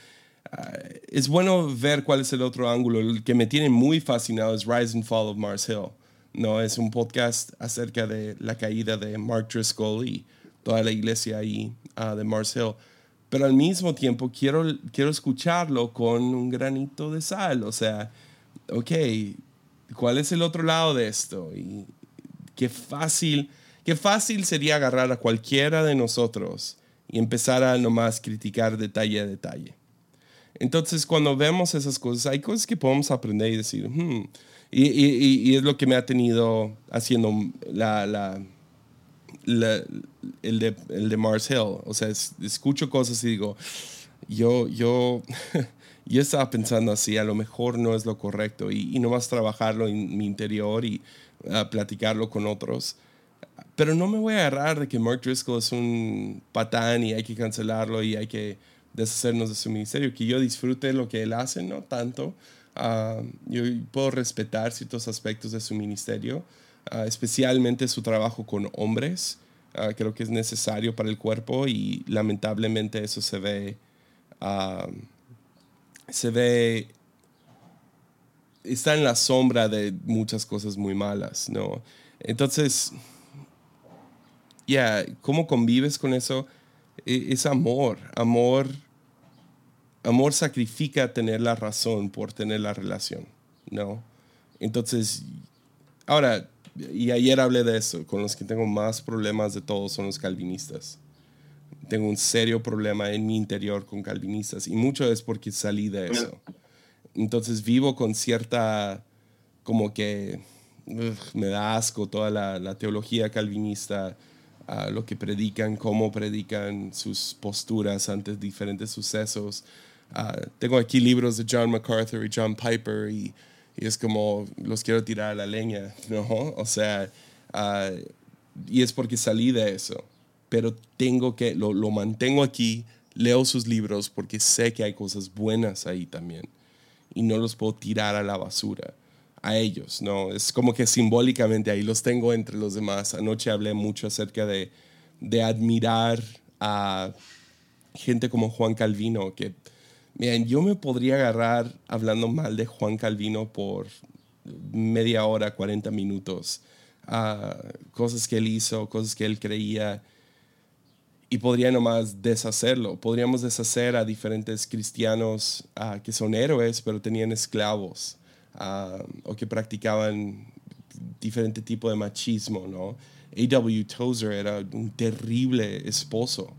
Uh, es bueno ver cuál es el otro ángulo. El que me tiene muy fascinado es Rise and Fall of Mars Hill. No, es un podcast acerca de la caída de Mark Driscoll y toda la iglesia ahí uh, de Mars Hill. Pero al mismo tiempo quiero, quiero escucharlo con un granito de sal. O sea, ok, ¿cuál es el otro lado de esto? Y qué fácil, qué fácil sería agarrar a cualquiera de nosotros y empezar a nomás criticar detalle a detalle. Entonces, cuando vemos esas cosas, hay cosas que podemos aprender y decir, hmm. y, y, y, es lo que me ha tenido haciendo la, la el, de, el de Mars Hill. O sea, escucho cosas y digo, yo, yo, yo estaba pensando así, a lo mejor no es lo correcto y, y nomás trabajarlo en mi interior y uh, platicarlo con otros. Pero no me voy a agarrar de que Mark Driscoll es un patán y hay que cancelarlo y hay que deshacernos de su ministerio. Que yo disfrute lo que él hace, no tanto. Uh, yo puedo respetar ciertos aspectos de su ministerio, uh, especialmente su trabajo con hombres. Uh, creo que es necesario para el cuerpo y lamentablemente eso se ve, se ve, está en la sombra de muchas cosas muy malas, ¿no? Entonces, ya, ¿cómo convives con eso? E, es amor, amor, amor sacrifica tener la razón por tener la relación, ¿no? Entonces, ahora, y ayer hablé de eso, con los que tengo más problemas de todos son los calvinistas. Tengo un serio problema en mi interior con calvinistas y mucho es porque salí de eso. Entonces vivo con cierta, como que ugh, me da asco toda la, la teología calvinista, uh, lo que predican, cómo predican, sus posturas ante diferentes sucesos. Uh, tengo aquí libros de John MacArthur y John Piper y y es como los quiero tirar a la leña, ¿no? O sea, uh, y es porque salí de eso, pero tengo que, lo, lo, mantengo aquí, leo sus libros porque sé que hay cosas buenas ahí también y no los puedo tirar a la basura a ellos, ¿no? Es como que simbólicamente ahí los tengo entre los demás. Anoche hablé mucho acerca de, de admirar a gente como Juan Calvino, que Miren, yo me podría agarrar hablando mal de Juan Calvino por media hora, 40 minutos. Cosas que él hizo, cosas que él creía. Y podría nomás deshacerlo. Podríamos deshacer a diferentes cristianos que son héroes, pero tenían esclavos. O que practicaban diferente tipo de machismo, ¿no? A.W. Tozer era un terrible esposo.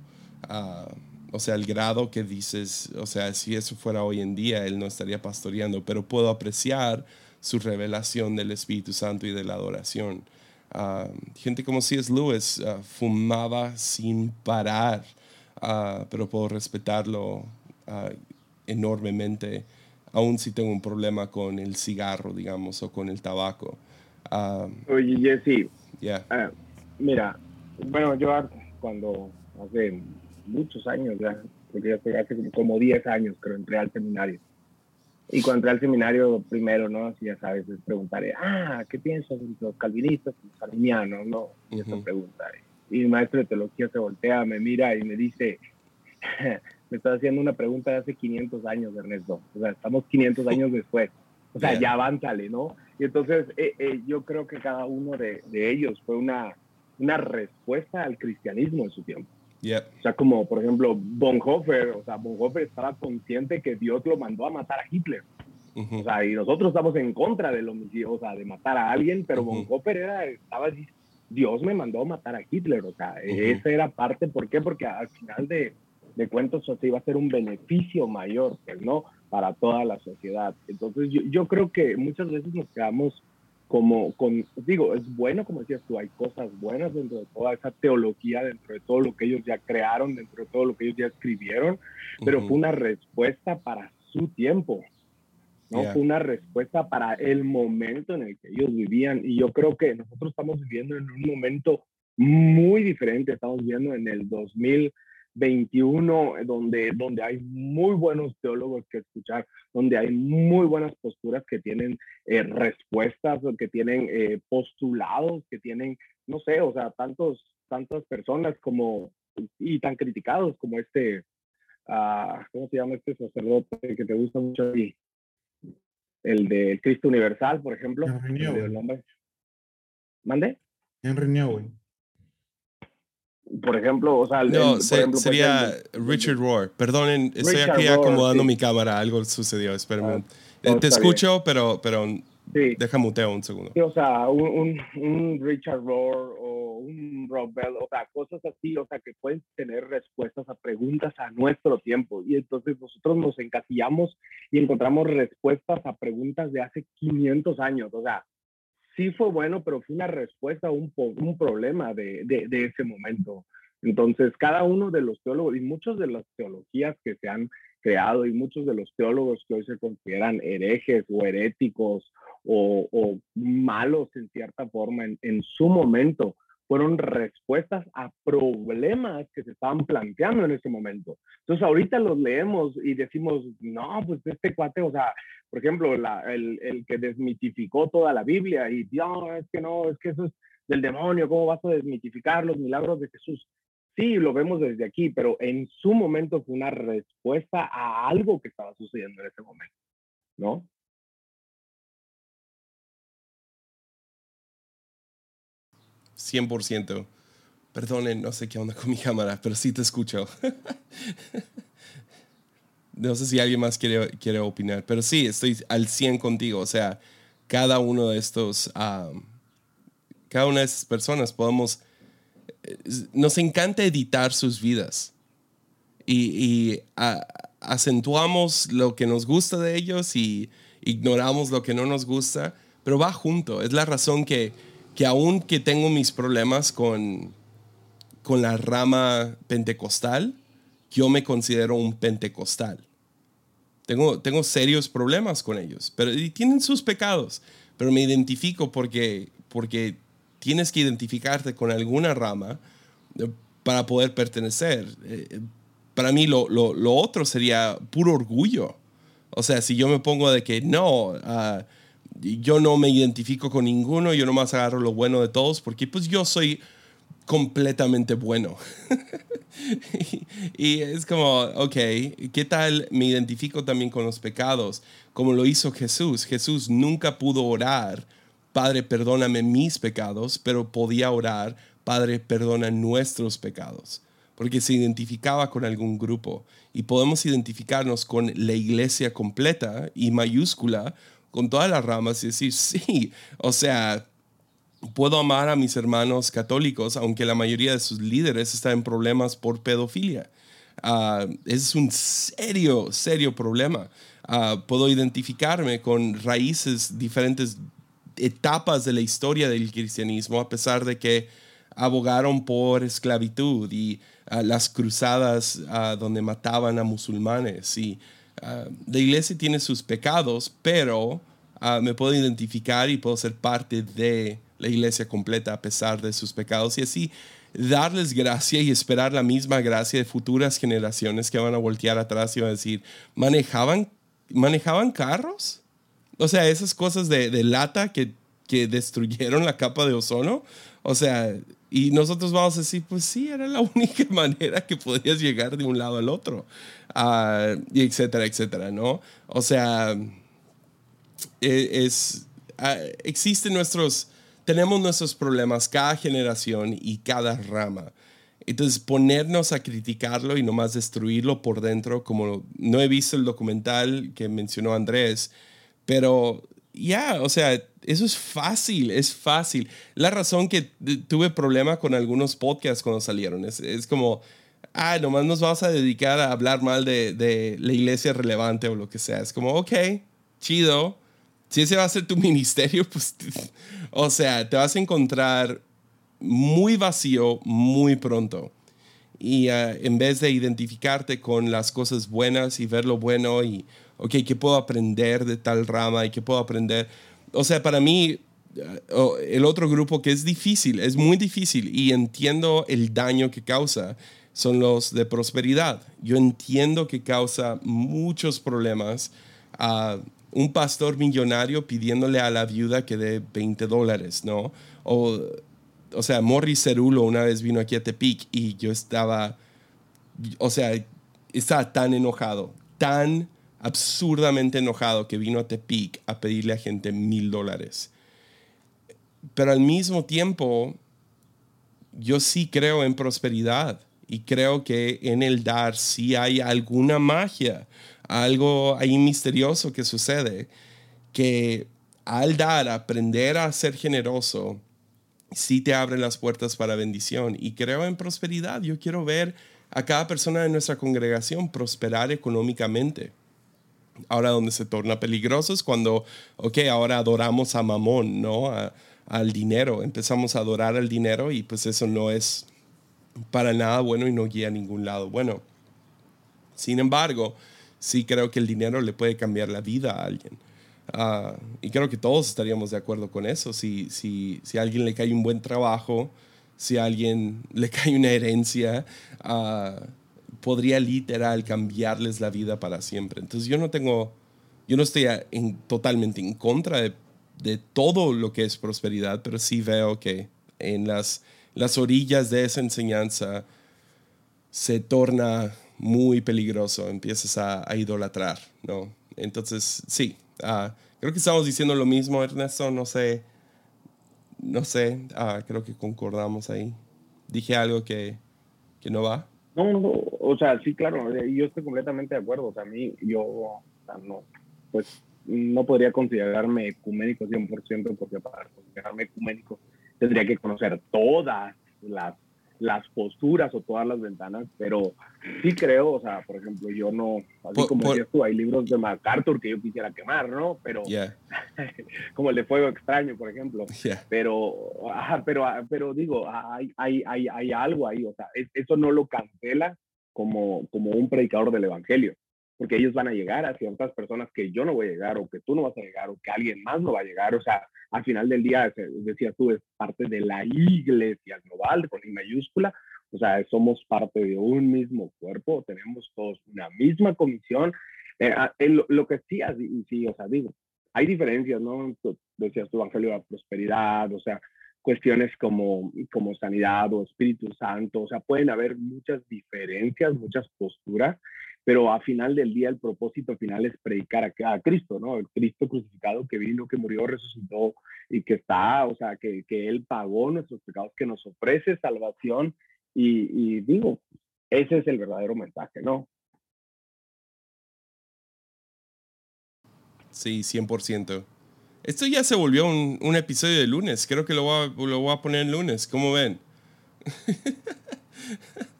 O sea, el grado que dices, o sea, si eso fuera hoy en día, él no estaría pastoreando, pero puedo apreciar su revelación del Espíritu Santo y de la adoración. Ah, gente como C.S. Lewis ah, fumaba sin parar, ah, pero puedo respetarlo enormemente, aun si tengo un problema con el cigarro, digamos, o con el tabaco. Oye, Jesse, yeah. ah, mira, bueno, yo cuando hace muchos años ya, porque ya fue hace como 10 años creo, entré al seminario. Y cuando entré al seminario primero, ¿no? Así ya sabes, les preguntaré, ah, ¿qué piensas de los calvinistas y los arminianos, no? Y esa Ujú. pregunta. Y mi maestro de teología se voltea, me mira y me dice, me está haciendo una pregunta de hace 500 años, Ernesto. O sea, estamos 500 años después. O sea, ya avántale, ¿no? Y entonces eh, eh, yo creo que cada uno de, de ellos fue una, una respuesta al cristianismo en su tiempo. Yep. O sea, como por ejemplo Bonhoeffer, o sea, Bonhoeffer estaba consciente que Dios lo mandó a matar a Hitler. Ujú. O sea, y nosotros estamos en contra del homicidio, o sea, de matar a alguien, pero Ujú. Bonhoeffer era, estaba así, Dios me mandó a matar a Hitler, o sea, Ujú. esa era parte, ¿por qué? Porque al final de, de cuentos, o sea, iba a ser un beneficio mayor, pues, ¿no? Para toda la sociedad. Entonces, yo, yo creo que muchas veces nos quedamos como con, digo, es bueno, como decías tú, hay cosas buenas dentro de toda esa teología, dentro de todo lo que ellos ya crearon, dentro de todo lo que ellos ya escribieron, pero uh -huh. fue una respuesta para su tiempo, ¿no? Yeah. Fue una respuesta para el momento en el que ellos vivían y yo creo que nosotros estamos viviendo en un momento muy diferente, estamos viviendo en el 2000 21, donde, donde hay muy buenos teólogos que escuchar, donde hay muy buenas posturas que tienen eh, respuestas, que tienen eh, postulados, que tienen, no sé, o sea, tantos, tantas personas como, y tan criticados como este, uh, ¿cómo se llama este sacerdote que te gusta mucho aquí? El de Cristo Universal, por ejemplo. Henry Newell. ¿Mande? Henry Newell. Por ejemplo, o sea, el- No, se- ejemplo, sería de- Richard Rohr. Perdonen, estoy Richard aquí Rohr, acomodando sí. mi cámara. Algo sucedió, espérame. Ah, no, Eh, Te escucho, pero, pero Sí. deja muteo un segundo. Sí, o sea, un, un, un Richard Rohr o un Rob Bell, o sea, cosas así, o sea, que pueden tener respuestas a preguntas a nuestro tiempo. Y entonces nosotros nos encasillamos y encontramos respuestas a preguntas de hace 500 años. O sea, sí fue bueno, pero fue una respuesta a un, un problema de, de, ese momento. Entonces, cada uno de los teólogos y muchas de las teologías que se han creado y muchos de los teólogos que hoy se consideran herejes o heréticos o, malos en cierta forma en su momento fueron respuestas a problemas que se estaban planteando en ese momento. Entonces ahorita los leemos y decimos, no, pues este cuate, o sea, por ejemplo, la- el, el que desmitificó toda la Biblia y no, es que no, es que eso es del demonio, ¿cómo vas a desmitificar los milagros de Jesús? Sí, lo vemos desde aquí, pero en su momento fue una respuesta a algo que estaba sucediendo en ese momento, ¿no? 100%. Perdonen, no sé qué onda con mi cámara, pero sí te escucho. no sé si alguien más quiere, quiere opinar, pero sí, estoy al 100 contigo. O sea, cada uno de estos, cada una de esas personas podemos, eh, nos encanta editar sus vidas y, acentuamos lo que nos gusta de ellos y ignoramos lo que no nos gusta, pero va junto. Es la razón que, que aun que tengo mis problemas con, con la rama pentecostal, yo me considero un pentecostal. Tengo, tengo serios problemas con ellos, pero y tienen sus pecados, pero me identifico porque, porque tienes que identificarte con alguna rama eh, para poder pertenecer. Eh, para mí lo, lo, lo otro sería puro orgullo. O sea, si yo me pongo de que no, ah, yo no me identifico con ninguno, yo nomás agarro lo bueno de todos, porque pues yo soy completamente bueno. y, es como, ok, ¿qué tal me identifico también con los pecados? Como lo hizo Jesús. Jesús nunca pudo orar, Padre, perdóname mis pecados, pero podía orar, Padre, perdona nuestros pecados porque se identificaba con algún grupo. Y podemos identificarnos con la iglesia completa y mayúscula, con todas las ramas y decir, sí, o sea, puedo amar a mis hermanos católicos, aunque la mayoría de sus líderes están en problemas por pedofilia. Ah, es un serio, serio problema. Ah, puedo identificarme con raíces diferentes etapas de la historia del cristianismo, a pesar de que abogaron por esclavitud y ah, las cruzadas donde mataban a musulmanes. Y ah, la iglesia tiene sus pecados, pero me puedo identificar y puedo ser parte de la iglesia completa a pesar de sus pecados. Y así darles gracia y esperar la misma gracia de futuras generaciones que van a voltear atrás y van a decir, ¿manejaban, ¿manejaban carros? O sea, esas cosas de, de lata que, que destruyeron la capa de ozono. O sea, y nosotros vamos a decir, pues sí, era la única manera que podías llegar de un lado al otro, uh, y etcétera, etcétera, ¿no? O sea, e, es, uh, existen nuestros, tenemos nuestros problemas cada generación y cada rama. Entonces, ponernos a criticarlo y nomás destruirlo por dentro, como no he visto el documental que mencionó Andrés, pero ya, o sea, eso es fácil, es fácil. La razón que tuve problema con algunos podcasts cuando salieron es, es como, ah, nomás nos vamos a dedicar a hablar mal de, de, la iglesia relevante o lo que sea. Es como, ok, chido. Si ese va a ser tu ministerio, pues, o sea, te vas a encontrar muy vacío muy pronto. Y uh, en vez de identificarte con las cosas buenas y ver lo bueno y ok, ¿qué puedo aprender de tal rama y qué puedo aprender? O sea, para mí, eh, el otro grupo que es difícil, es muy difícil y entiendo el daño que causa, son los de prosperidad. Yo entiendo que causa muchos problemas a un pastor millonario pidiéndole a la viuda que dé 20 dólares, ¿no? O, o sea, Morris Cerulo una vez vino aquí a Tepic y yo estaba, o sea, estaba tan enojado, tan absurdamente enojado que vino a Tepic a pedirle a gente mil dólares. Pero al mismo tiempo, yo sí creo en prosperidad y creo que en el dar sí hay alguna magia, algo ahí misterioso que sucede, que al dar, aprender a ser generoso, sí te abre las puertas para bendición. Y creo en prosperidad. Yo quiero ver a cada persona de nuestra congregación prosperar económicamente. Ahora donde se torna peligroso es cuando, ok, ahora adoramos a Mamón, ¿no? al dinero, empezamos a adorar al dinero y pues eso no es para nada bueno y no guía a ningún lado. Bueno, sin embargo, sí creo que el dinero le puede cambiar la vida a alguien. Ah, y creo que todos estaríamos de acuerdo con eso. Si, si, si a alguien le cae un buen trabajo, si a alguien le cae una herencia, uh, podría literal cambiarles la vida para siempre. Entonces yo no tengo, yo no estoy en, totalmente en contra de, de, todo lo que es prosperidad, pero sí veo que en las, las orillas de esa enseñanza se torna muy peligroso, empiezas a, a idolatrar, ¿no? Entonces, sí, uh, creo que estamos diciendo lo mismo, Ernesto, no sé, no sé, uh, creo que concordamos ahí. Dije algo que, que no va. No, no, o sea, sí, claro, yo estoy completamente de acuerdo. O sea, a mí, yo, no, pues no podría considerarme ecuménico 100% porque para considerarme ecuménico tendría que conocer todas las las posturas o todas las ventanas, pero sí creo, o sea, por ejemplo, yo no, así como decías tú, hay libros de MacArthur que yo quisiera quemar, ¿no? Pero, como el de Fuego Extraño, por ejemplo, pero, pero, pero digo, hay, hay, hay, hay algo ahí, o sea, eso no lo cancela como, como un predicador del Evangelio, porque ellos van a llegar a ciertas personas que yo no voy a llegar, o que tú no vas a llegar, o que alguien más no va a llegar, o sea, al final del día, decías tú, es parte de la iglesia global, con I mayúscula, o sea, somos parte de un mismo cuerpo, tenemos todos una misma comisión. Eh, ah, lo, que sí, sí, o sea, digo, hay diferencias, ¿no? decías tu Evangelio de la Prosperidad, o sea, cuestiones como, como sanidad o Espíritu Santo, o sea, pueden haber muchas diferencias, muchas posturas, pero a final del día el propósito final es predicar a, Cristo, ¿no? El Cristo crucificado que vino, que murió, resucitó y que está, o sea, que, que Él pagó nuestros pecados, que nos ofrece salvación y, digo, ese es el verdadero mensaje, ¿no? Sí, 100%. Esto ya se volvió un, un, episodio de lunes. Creo que lo voy a, lo voy a poner en lunes. ¿Cómo ven?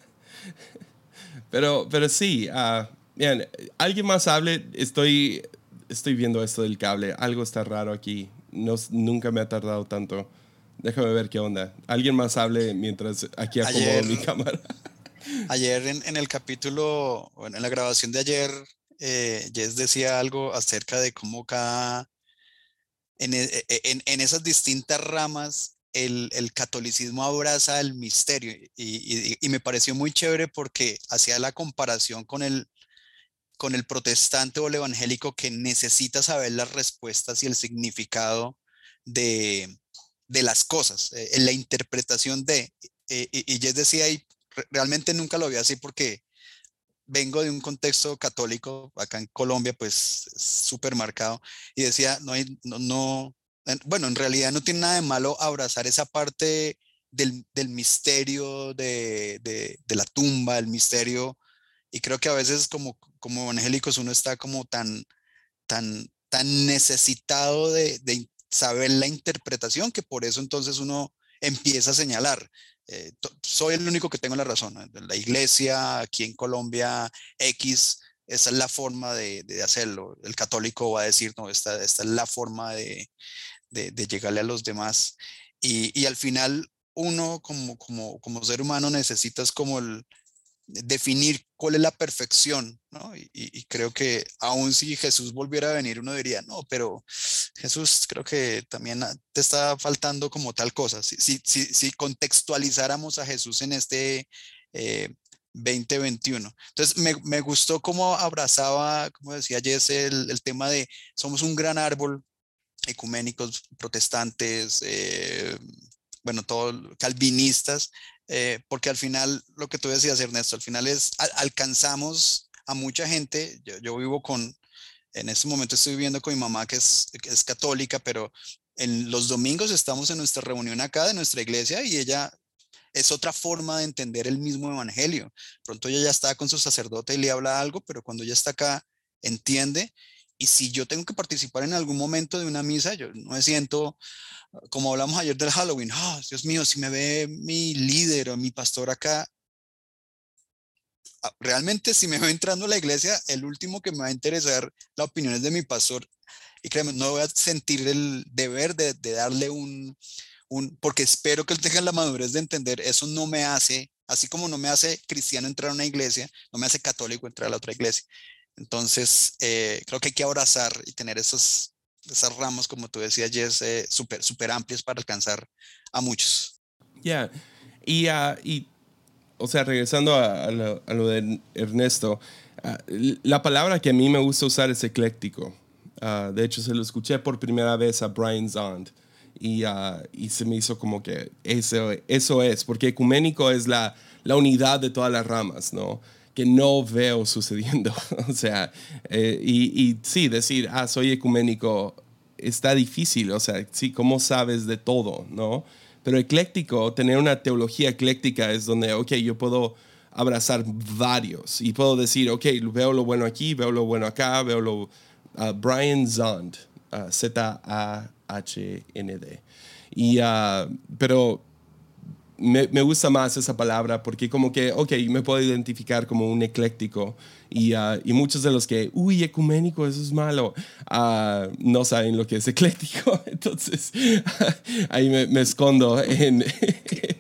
Pero, pero sí, uh, alguien más hable, estoy, estoy viendo esto del cable, algo está raro aquí. no, nunca me ha tardado tanto. Déjame ver qué onda. Alguien más hable mientras aquí acomodo Ayer- mi cámara. Ayer en, en el capítulo, bueno, en la grabación de ayer, eh, Jess decía algo acerca de cómo cada, en, e- e- en- en esas distintas ramas, el, catolicismo abraza el misterio y, me pareció muy chévere porque hacía la comparación con el, protestante o el evangélico que necesita saber las respuestas y el significado de, las cosas, eh, en la interpretación de, eh, y, y decía, y re- realmente nunca lo vi así porque vengo de un contexto católico, acá en Colombia, pues es súper marcado, y decía, no hay, no, bueno, en realidad no tiene nada de malo abrazar esa parte del, del misterio de, de, la tumba, el misterio, y creo que a veces como, como evangélicos uno está como tan, tan, tan necesitado de, de saber la interpretación que por eso entonces uno empieza a señalar. eh, soy el único que tengo la razón. La iglesia aquí en Colombia X, esa es la forma de, de hacerlo. El católico va a decir, no, esta, esta es la forma de, de, de llegarle a los demás. Y, al final uno como, como, como ser humano necesitas como definir cuál es la perfección. Y, creo que aun si Jesús volviera a venir, uno diría, no, pero Jesús creo que también te está faltando como tal cosa. Si, si, si, contextualizáramos a Jesús en este eh, 2021. Entonces me, me gustó cómo abrazaba, como decía Jess, el tema de somos un gran árbol ecuménicos, protestantes, eh, bueno, todos calvinistas, eh, porque al final, lo que tú decías, Ernesto, al final es, al- alcanzamos a mucha gente, yo, yo vivo con, en este momento estoy viviendo con mi mamá que es, que es católica, pero en los domingos estamos en nuestra reunión acá de nuestra iglesia y ella es otra forma de entender el mismo evangelio. Pronto ella ya está con su sacerdote y le habla algo, pero cuando ella está acá, entiende. Y si yo tengo que participar en algún momento de una misa, yo no me siento, como hablamos ayer del Halloween, "Ah, Dios mío, si me ve mi líder o mi pastor acá, ah, realmente si me veo entrando a la iglesia, el último que me va a interesar la opinión es de mi pastor. Y créeme, no voy a sentir el deber de, de darle un, un, porque espero que él tenga la madurez de entender, eso no me hace, así como no me hace cristiano entrar a una iglesia, no me hace católico entrar a la otra iglesia. Entonces, eh, creo que hay que abrazar y tener esos, esas ramas, como tú decías, Jess, eh, súper súper amplias para alcanzar a muchos. Ya, y, ah, y, o sea, regresando a, a lo, a lo de Ernesto, l- la palabra que a mí me gusta usar es ecléctico. Ah, de hecho, se lo escuché por primera vez a Brian Zond y, y se me hizo como que eso, eso es, porque ecuménico es la, la unidad de todas las ramas, ¿no? Que no veo sucediendo. o sea, eh, y, y sí, decir, ah, soy ecuménico está difícil, o sea, sí, ¿cómo sabes de todo, no? Pero ecléctico, tener una teología ecléctica es donde, ok, yo puedo abrazar varios y puedo decir, ok, veo lo bueno aquí, veo lo bueno acá, veo lo... ah, Brian Zond, ah, Z-A-H-N-D. Y, ah, pero me, me gusta más esa palabra porque como que, ok, me puedo identificar como un ecléctico y, ah, y muchos de los que, uy, ecuménico, eso es malo, ah, no saben lo que es ecléctico. Entonces, ahí me, escondo en,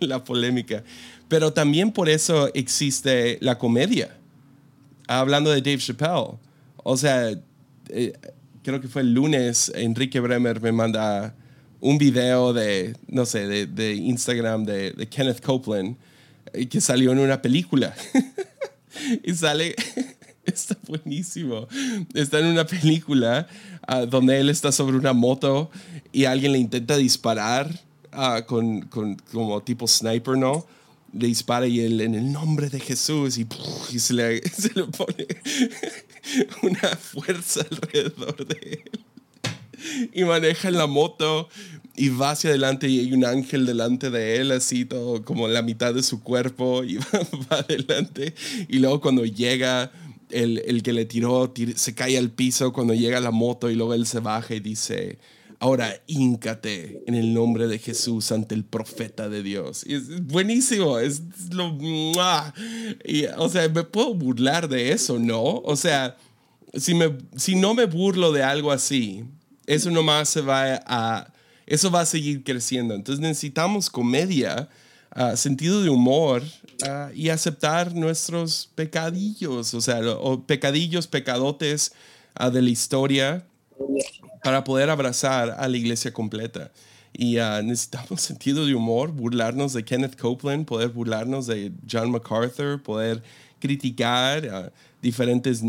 la polémica. Pero también por eso existe la comedia. Hablando de Dave Chappelle, o sea, eh, creo que fue el lunes, Enrique Bremer me manda un video de, no sé, de, de Instagram de, de Kenneth Copeland eh, que salió en una película. y sale, está buenísimo. Está en una película ah, donde él está sobre una moto y alguien le intenta disparar ah, con, con como tipo sniper, ¿no? Le dispara y él en el nombre de Jesús y, se, le, se le pone una fuerza alrededor de él y maneja en la moto y va hacia adelante y hay un ángel delante de él, así todo como la mitad de su cuerpo y va, va adelante. Y luego cuando llega el, el que le tiró, tir- se cae al piso cuando llega la moto y luego él se baja y dice, ahora híncate en el nombre de Jesús ante el profeta de Dios. Y es buenísimo, es lo... Y, o sea, me puedo burlar de eso, ¿no? O sea, si, me, si no me burlo de algo así, eso nomás se va a, eso va a seguir creciendo. Entonces necesitamos comedia, ah, sentido de humor ah, y aceptar nuestros pecadillos, o sea, o pecadillos, pecadotes ah, de la historia para poder abrazar a la iglesia completa. Y necesitamos sentido de humor, burlarnos de Kenneth Copeland, poder burlarnos de John MacArthur, poder criticar diferentes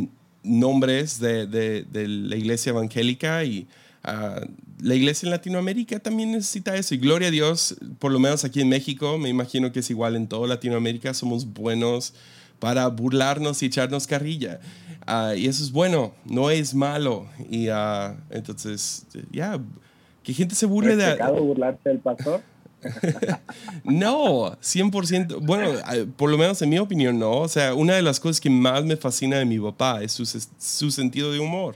nombres de, de, de, la iglesia evangélica y la iglesia en Latinoamérica también necesita eso. Y gloria a Dios, por lo menos aquí en México, me imagino que es igual en toda Latinoamérica, somos buenos para burlarnos y echarnos carrilla. Ah, y eso es bueno, no es malo. Y uh, entonces, ya, que gente se burle ¿Es de... pecado burlarse del pastor? no, 100%. Bueno, por lo menos en mi opinión, no. O sea, una de las cosas que más me fascina de mi papá es su, su sentido de humor.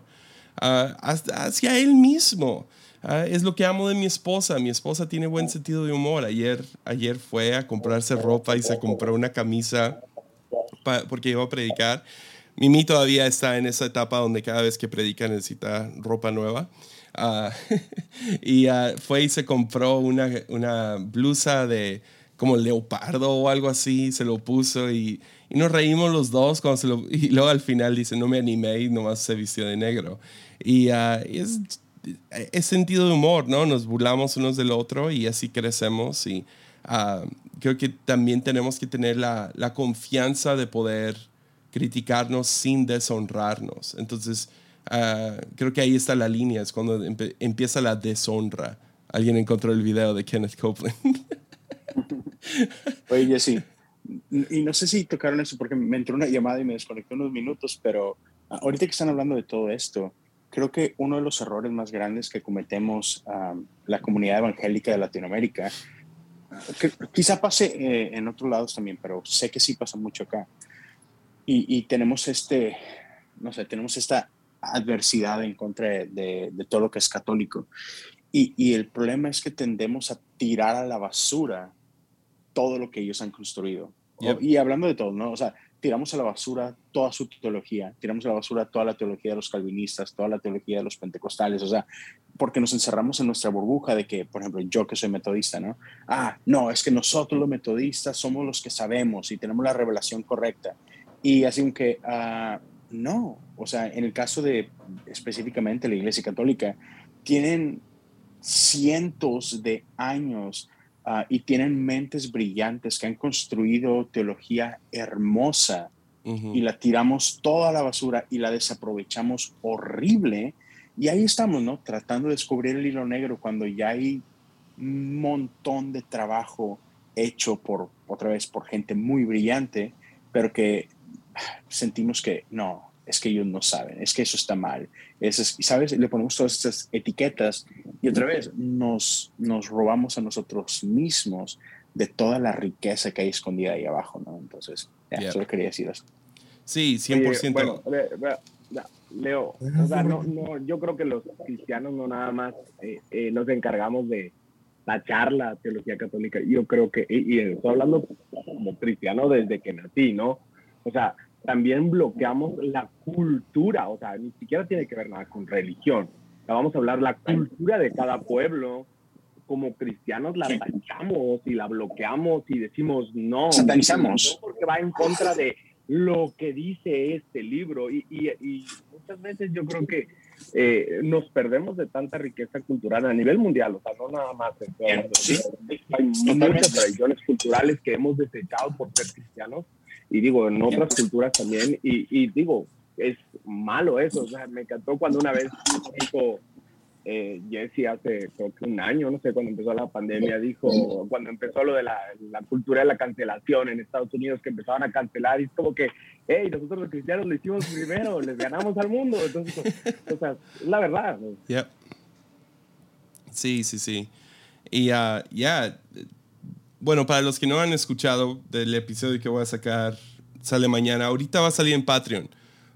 Uh, hacia él mismo. Uh, es lo que amo de mi esposa. Mi esposa tiene buen sentido de humor. Ayer, ayer fue a comprarse ropa y se compró una camisa porque iba a predicar. Mimi todavía está en esa etapa donde cada vez que predica necesita ropa nueva. Uh, y fue y se compró una, una blusa de como leopardo o algo así, se lo puso y, y nos reímos los dos cuando se lo, y luego al final dice, no me animé y nomás se vistió de negro. Y, uh, es, es, sentido de humor, ¿no? Nos burlamos unos del otro y así crecemos y uh, creo que también tenemos que tener la, la, confianza de poder criticarnos sin deshonrarnos. Entonces, uh, creo que ahí está la línea, es cuando empieza la deshonra. Alguien encontró el video de Kenneth Copeland. Oye, Jesse, y no sé si tocaron eso porque me entró una llamada y me desconecté unos minutos, pero ahorita que están hablando de todo esto, creo que uno de los errores más grandes que cometemos um, la comunidad evangélica de Latinoamérica, que quizá pase eh, en otros lados también, pero sé que sí pasa mucho acá. Y, y tenemos este, no sé, tenemos esta adversidad en contra de, de todo lo que es católico. Y, y, el problema es que tendemos a tirar a la basura todo lo que ellos han construido. Yep. Y hablando de todo, ¿no? O sea, tiramos a la basura toda su teología, tiramos a la basura toda la teología de los calvinistas, toda la teología de los pentecostales, o sea, porque nos encerramos en nuestra burbuja de que, por ejemplo, yo que soy metodista, ¿no? Ah, no, es que nosotros los metodistas somos los que sabemos y tenemos la revelación correcta. Y así que, uh, no, o sea, en el caso de específicamente la Iglesia Católica, tienen cientos de años Uh, y tienen mentes brillantes que han construido teología hermosa uh -huh. y la tiramos toda a la basura y la desaprovechamos horrible. Y ahí estamos, ¿no? Tratando de descubrir el hilo negro cuando ya hay un montón de trabajo hecho por, otra vez, por gente muy brillante, pero que sentimos que no, es que ellos no saben, es que eso está mal. Es, ¿Sabes? Le ponemos todas estas etiquetas y otra vez nos, nos robamos a nosotros mismos de toda la riqueza que hay escondida ahí abajo, ¿no? Entonces, ya, yeah. solo quería decir eso. Sí, 100%. Oye, bueno, Leo, o sea, no, no, yo creo que los cristianos no nada más eh, eh, nos encargamos de tachar la teología católica. Yo creo que, y, y estoy hablando como cristiano desde que nací, ¿no? O sea, también bloqueamos la cultura, o sea, ni siquiera tiene que ver nada con religión. O sea, vamos a hablar la cultura de cada pueblo. Como cristianos la atacamos y la bloqueamos y decimos no. Satanizamos. No porque va en contra de lo que dice este libro. Y, y, y muchas veces yo creo que eh, nos perdemos de tanta riqueza cultural a nivel mundial, o sea, no nada más. ¿sí? Hay muchas tradiciones culturales que hemos desechado por ser cristianos y digo, en otras culturas también, y, y, digo, es malo eso, o sea, me encantó cuando una vez dijo eh, Jesse hace creo que un año, no sé, cuando empezó la pandemia, dijo, cuando empezó lo de la, la, cultura de la cancelación en Estados Unidos, que empezaban a cancelar, y es como que, hey, nosotros los cristianos lo hicimos primero, les ganamos al mundo, entonces, o sea, es la verdad. Sí, sí, sí. Y uh, ya, yeah bueno, para los que no han escuchado del episodio que voy a sacar, sale mañana. Ahorita va a salir en Patreon.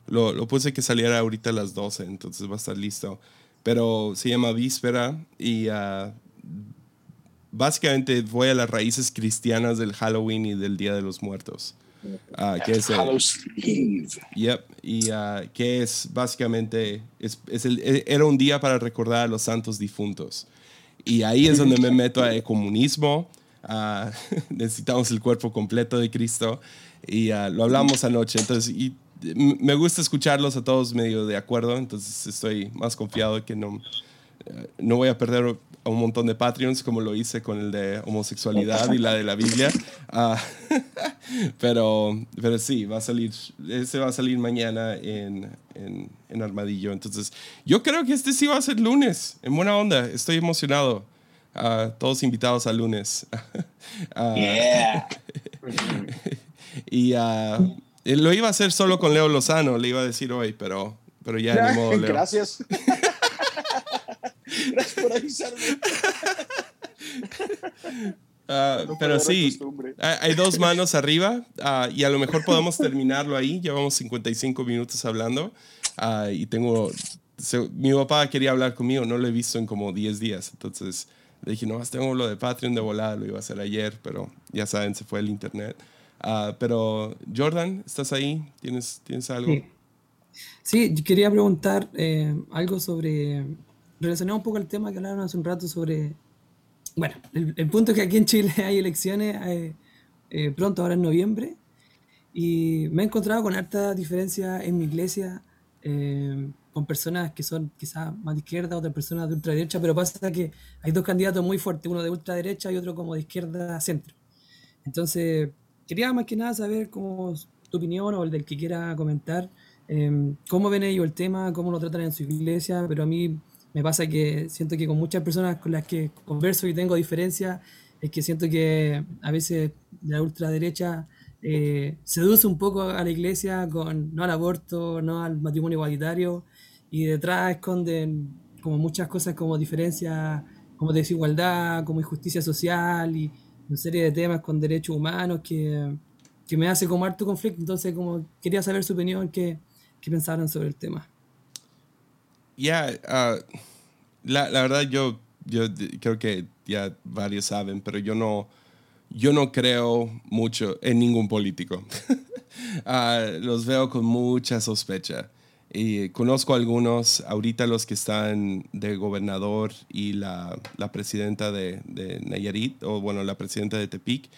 Lo, lo puse que saliera ahorita a las 12, entonces va a estar listo. Pero se llama Víspera y uh, básicamente voy a las raíces cristianas del Halloween y del Día de los Muertos. ah, que es el-. Yep, y ah, que es básicamente, es, es el- e- era un día para recordar a los santos difuntos. Y ahí es donde me meto a comunismo. Ah, necesitamos el cuerpo completo de Cristo. Y ah, lo hablamos anoche. Entonces, y me gusta escucharlos a todos medio de acuerdo. Entonces, estoy más confiado que no, eh, no voy a perder a un montón de Patreons como lo hice con el de homosexualidad y la de la Biblia. Ah, pero, pero sí, va a salir, ese va a salir mañana en, en, en Armadillo. Entonces, yo creo que este sí va a ser lunes, en buena onda. Estoy emocionado. Ah, todos invitados al lunes. Ah, Yeah. y eh, lo iba a hacer solo con Leo Lozano, le iba a decir hoy, pero, pero ya ni modo, Leo. Gracias. Gracias por avisarme. No pero sí, hay, dos manos arriba y a lo mejor podemos terminarlo ahí. Llevamos 55 minutos hablando y tengo... se- mi papá quería hablar conmigo, no lo he visto en como 10 días. Entonces le dije, no, tengo lo de Patreon de volada, lo iba a hacer ayer, pero ya saben, se fue el internet. Ah, pero Jordan, ¿estás ahí? ¿Tienes, ¿tienes algo? Sí. Sí, quería preguntar eh, algo sobre, relacionado un poco al tema que hablaron hace un rato sobre, bueno, el, el punto es que aquí en Chile hay elecciones eh, eh, pronto, ahora en noviembre, y me he encontrado con harta diferencia en mi iglesia, eh, con personas que son quizás más de izquierda, otras personas de ultraderecha, pero pasa que hay dos candidatos muy fuertes, uno de ultraderecha y otro como de izquierda centro. Entonces, quería más que nada saber cómo tu opinión o el del que quiera comentar, eh, cómo ven ellos el tema, cómo lo tratan en su iglesia, pero a mí me pasa que siento que con muchas personas con las que converso y tengo diferencias, es que siento que a veces la ultraderecha eh, seduce un poco a la iglesia con no al aborto, no al matrimonio igualitario, y detrás esconden como muchas cosas como diferencias, como desigualdad, como injusticia social y una serie de temas con derechos humanos que, que me hace como harto conflicto. Entonces, como quería saber su opinión, qué, qué pensaron sobre el tema. Ya, ah, la, la verdad yo, yo creo que ya varios saben, pero yo no, yo no creo mucho en ningún político. Ah, los veo con mucha sospecha. Y conozco algunos, ahorita los que están de gobernador y la, la presidenta de, de Nayarit, o bueno, la presidenta de Tepic,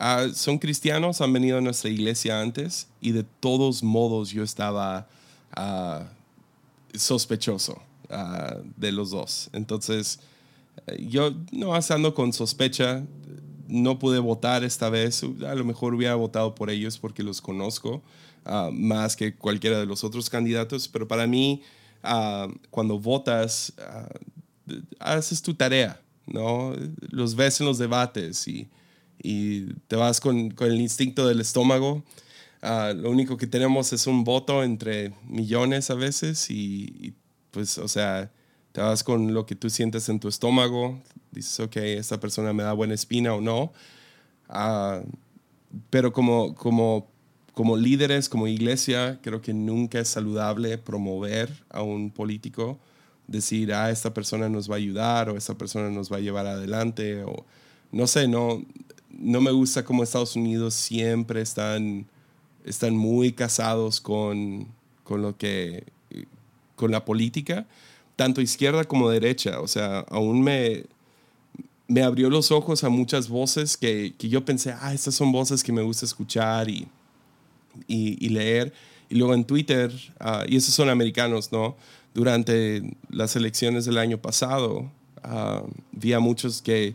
ah, son cristianos, han venido a nuestra iglesia antes y de todos modos yo estaba... ah, sospechoso ah, de los dos. Entonces, eh, yo no ando con sospecha. No pude votar esta vez. A lo mejor hubiera votado por ellos porque los conozco ah, más que cualquiera de los otros candidatos. Pero para mí, ah, cuando votas, ah, haces tu tarea, ¿no? Los ves en los debates y, y te vas con, con el instinto del estómago. Lo único que tenemos es un voto entre millones a veces y, pues, o sea, te vas con lo que tú sientes en tu estómago, dices, ok, esta persona me da buena espina o no. Ah, pero como, como, como líderes, como iglesia, creo que nunca es saludable promover a un político, decir, ah, esta persona nos va a ayudar o esta persona nos va a llevar adelante o no sé, no, no me gusta como Estados Unidos siempre están están muy casados con, con lo que con la política, tanto izquierda como derecha. O sea, aún me, me abrió los ojos a muchas voces que, que yo pensé, ah, estas son voces que me gusta escuchar y, y, y leer. Y luego en Twitter, ah, y esos son americanos, ¿no? Durante las elecciones del año pasado, ah, vi a muchos que,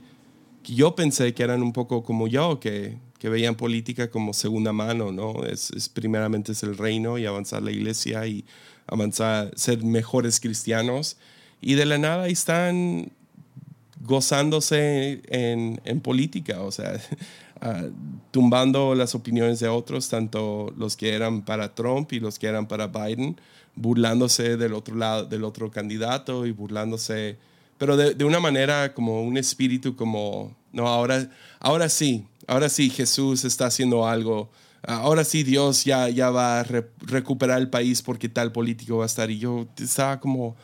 que yo pensé que eran un poco como yo, que, que veían política como segunda mano, ¿no? Es, es primeramente es el reino y avanzar la iglesia y avanzar, ser mejores cristianos. Y de la nada están gozándose en, en política, o sea, ah, tumbando las opiniones de otros, tanto los que eran para Trump y los que eran para Biden, burlándose del otro lado, del otro candidato y burlándose, pero de, de una manera como un espíritu como, no, ahora, ahora sí, ahora sí Jesús está haciendo algo, ahora sí Dios ya, ya va a re- recuperar el país porque tal político va a estar. Y yo estaba como,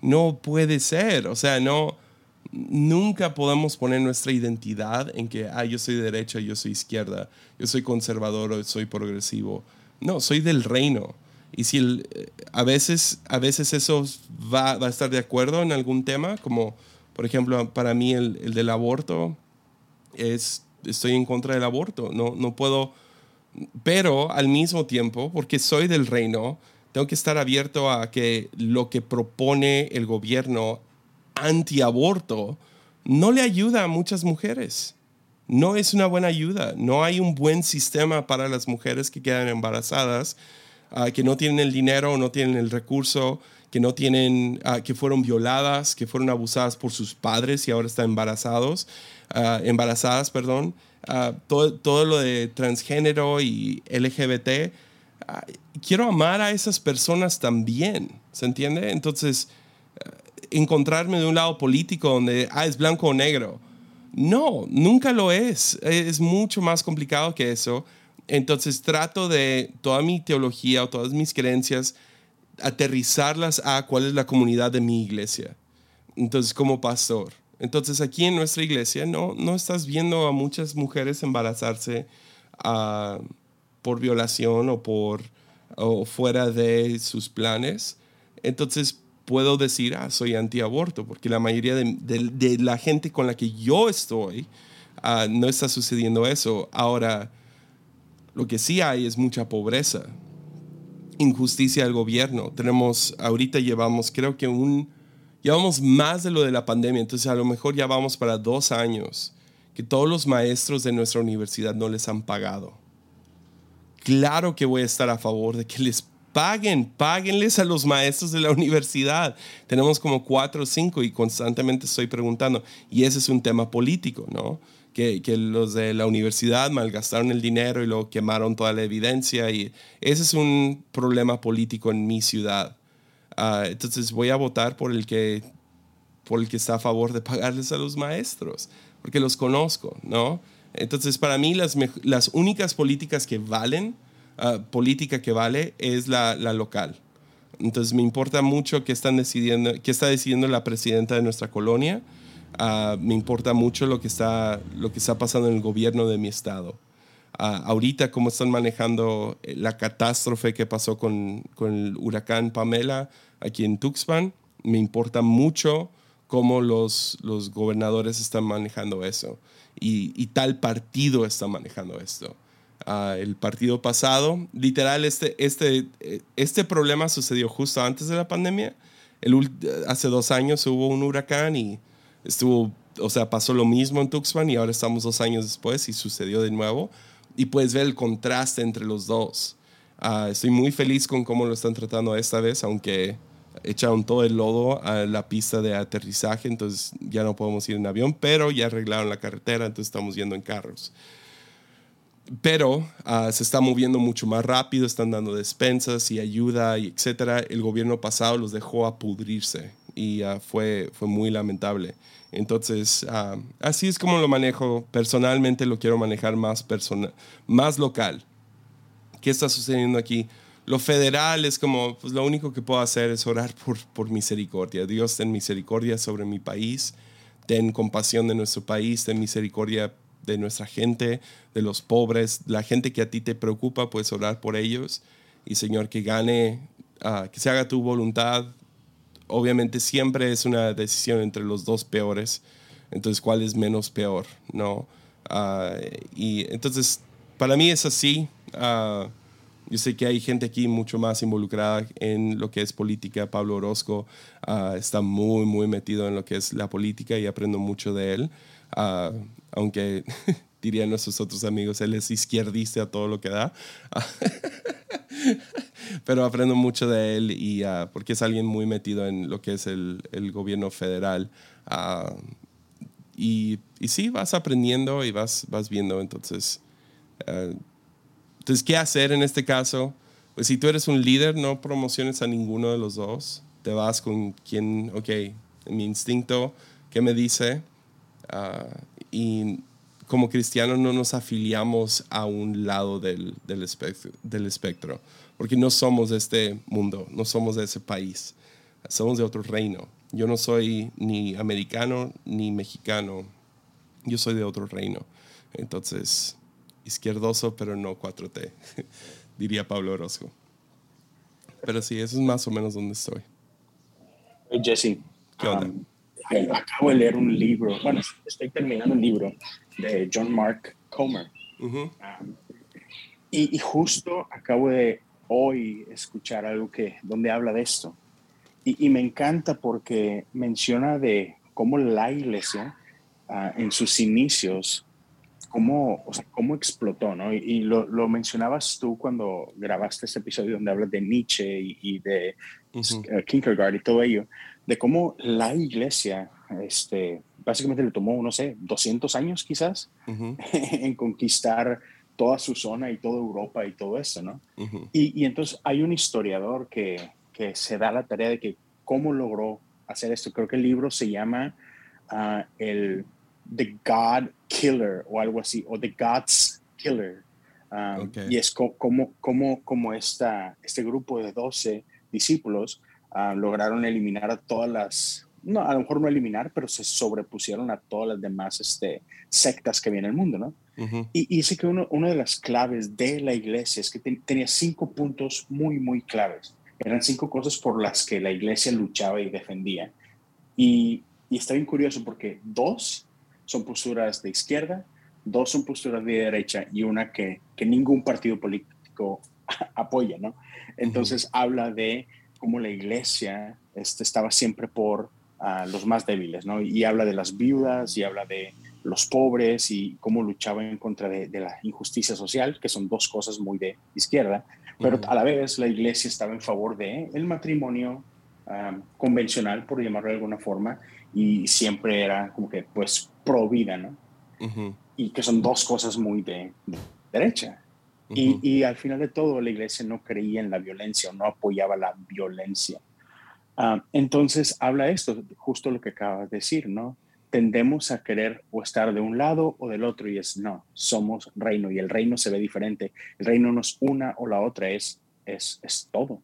no puede ser, o sea, no, nunca podemos poner nuestra identidad en que, ah, yo soy derecha, yo soy izquierda, yo soy conservador o soy progresivo. No, soy del reino. Y si el, eh, a, veces, a veces eso va, va, a estar de acuerdo en algún tema, como por ejemplo para mí el, el del aborto, es, estoy en contra del aborto. No, no puedo, pero al mismo tiempo, porque soy del reino, tengo que estar abierto a que lo que propone el gobierno antiaborto no le ayuda a muchas mujeres. No es una buena ayuda. No hay un buen sistema para las mujeres que quedan embarazadas, uh, que no tienen el dinero, no tienen el recurso, que no tienen, uh, que fueron violadas, que fueron abusadas por sus padres y ahora están embarazados, uh, embarazadas, perdón. Todo, todo lo de transgénero y LGBT. quiero amar a esas personas también, ¿se entiende? Entonces, encontrarme de un lado político donde, ah, es blanco o negro. No, nunca lo es. Es mucho más complicado que eso. Entonces trato de toda mi teología o todas mis creencias aterrizarlas a cuál es la comunidad de mi iglesia. Entonces, como pastor. Entonces, aquí en nuestra iglesia no, no estás viendo a muchas mujeres embarazarse uh, por violación o por o fuera de sus planes. Entonces, puedo decir, ah, soy antiaborto, porque la mayoría de, de, la gente con la que yo estoy uh, no está sucediendo eso. Ahora, lo que sí hay es mucha pobreza, injusticia del gobierno. Tenemos, ahorita llevamos, creo que un, llevamos más de lo de la pandemia, entonces a lo mejor ya vamos para dos años que todos los maestros de nuestra universidad no les han pagado. Claro que voy a estar a favor de que les paguen, páguenles a los maestros de la universidad. Tenemos como cuatro o cinco y constantemente estoy preguntando. Y ese es un tema político, ¿no? Que, que, los de la universidad malgastaron el dinero y lo quemaron toda la evidencia. Y ese es un problema político en mi ciudad. Uh, entonces voy a votar por el, que, por el que está a favor de pagarles a los maestros, porque los conozco, ¿no? Entonces, para mí, las, las únicas políticas que valen uh, política que vale es la, la, local. Entonces me importa mucho qué, están decidiendo, qué está decidiendo la presidenta de nuestra colonia. Uh, me importa mucho lo que, está, lo que está pasando en el gobierno de mi estado. Uh, ahorita cómo están manejando eh, la catástrofe que pasó con, con, el huracán Pamela aquí en Tuxpan. Me importa mucho cómo los, los gobernadores están manejando eso y, y tal partido está manejando esto el partido pasado. Literal, este, este, este problema sucedió justo antes de la pandemia. El, hace dos años hubo un huracán y estuvo, o sea, pasó lo mismo en Tuxpan y ahora estamos dos años después y sucedió de nuevo. Y puedes ver el contraste entre los dos. Uh, estoy muy feliz con cómo lo están tratando esta vez, aunque echaron todo el lodo a la pista de aterrizaje, entonces ya no podemos ir en avión, pero ya arreglaron la carretera, entonces estamos yendo en carros pero uh, se está moviendo mucho más rápido, están dando despensas y ayuda y etcétera. El gobierno pasado los dejó a pudrirse y uh, fue, fue muy lamentable. Entonces, uh, así es como lo manejo. Personalmente lo quiero manejar más, personal, más local. ¿Qué está sucediendo aquí? Lo federal es como, pues lo único que puedo hacer es orar por, por misericordia. Dios, ten misericordia sobre mi país, ten compasión de nuestro país, ten misericordia de nuestra gente, de los pobres, la gente que a ti te preocupa, puedes orar por ellos. Y Señor, que gane, uh, que se haga tu voluntad. Obviamente siempre es una decisión entre los dos peores. Entonces, ¿cuál es menos peor? ¿No? Uh, y entonces, para mí es así. Uh, yo sé que hay gente aquí mucho más involucrada en lo que es política. Pablo Orozco está muy, muy metido en lo que es la política y aprendo mucho de él. Uh, aunque dirían nuestros otros amigos, él es izquierdista a todo lo que da. Pero aprendo mucho de él y uh, porque es alguien muy metido en lo que es el, el gobierno federal. Uh, y, y, sí, vas aprendiendo y vas, vas viendo. Entonces, uh, entonces, ¿qué hacer en este caso? Pues si tú eres un líder, no promociones a ninguno de los dos. Te vas con quien, ok, mi instinto, ¿qué me dice? Uh, y como cristianos no nos afiliamos a un lado del, del, espectro, del espectro, porque no somos de este mundo, no somos de ese país, somos de otro reino. yo no soy ni americano ni mexicano, yo soy de otro reino. Entonces, izquierdoso, pero no 4T, diría Pablo Orozco. Pero sí, eso es más o menos donde estoy. Jesse, ¿Qué onda? um, acabo de leer un libro, bueno, estoy terminando un libro de John Mark Comer. Um, y, y justo acabo de hoy escuchar algo que, donde habla de esto. Y, y me encanta porque menciona de cómo la iglesia ah, en sus inicios, cómo, o sea, cómo explotó, ¿no? Y, y lo, lo mencionabas tú cuando grabaste ese episodio donde hablas de Nietzsche y, y de Ujú. eh, Kierkegaard y todo ello, de cómo la iglesia, este, básicamente le tomó, no sé, 200 años quizás Ujú. en conquistar toda su zona y toda Europa y todo eso, ¿no? Ujú. Y, y entonces hay un historiador que, que se da la tarea de que cómo logró hacer esto. Creo que el libro se llama ah, el The God Killer o algo así, o The God's Killer. Ah, Ok. Y es co- como, como, como esta, este grupo de 12 discípulos ah, lograron eliminar a todas las, no, a lo mejor no eliminar, pero se sobrepusieron a todas las demás este, sectas que había en el mundo, ¿no? Ujú. Y, y sé que uno, una de las claves de la iglesia es que ten- tenía cinco puntos muy, muy claves. Eran cinco cosas por las que la iglesia luchaba y defendía. Y, y está bien curioso porque dos son posturas de izquierda, dos son posturas de derecha y una que, que ningún partido político apoya, ¿no? Entonces habla de cómo la iglesia este, estaba siempre por ah, los más débiles, ¿no? Y habla de las viudas y habla de los pobres y cómo luchaba en contra de, de la injusticia social, que son dos cosas muy de izquierda, pero a la vez la iglesia estaba en favor de el matrimonio ah, convencional, por llamarlo de alguna forma, y siempre era como que pues pro vida, ¿no? Y que son dos cosas muy de, de derecha. Y, y al final de todo, la iglesia no creía en la violencia o no apoyaba la violencia. Ah, entonces, habla esto, justo lo que acabas de decir, ¿no? Tendemos a querer o estar de un lado o del otro y es, no, somos reino y el reino se ve diferente. El reino no es una o la otra, es, es, es todo.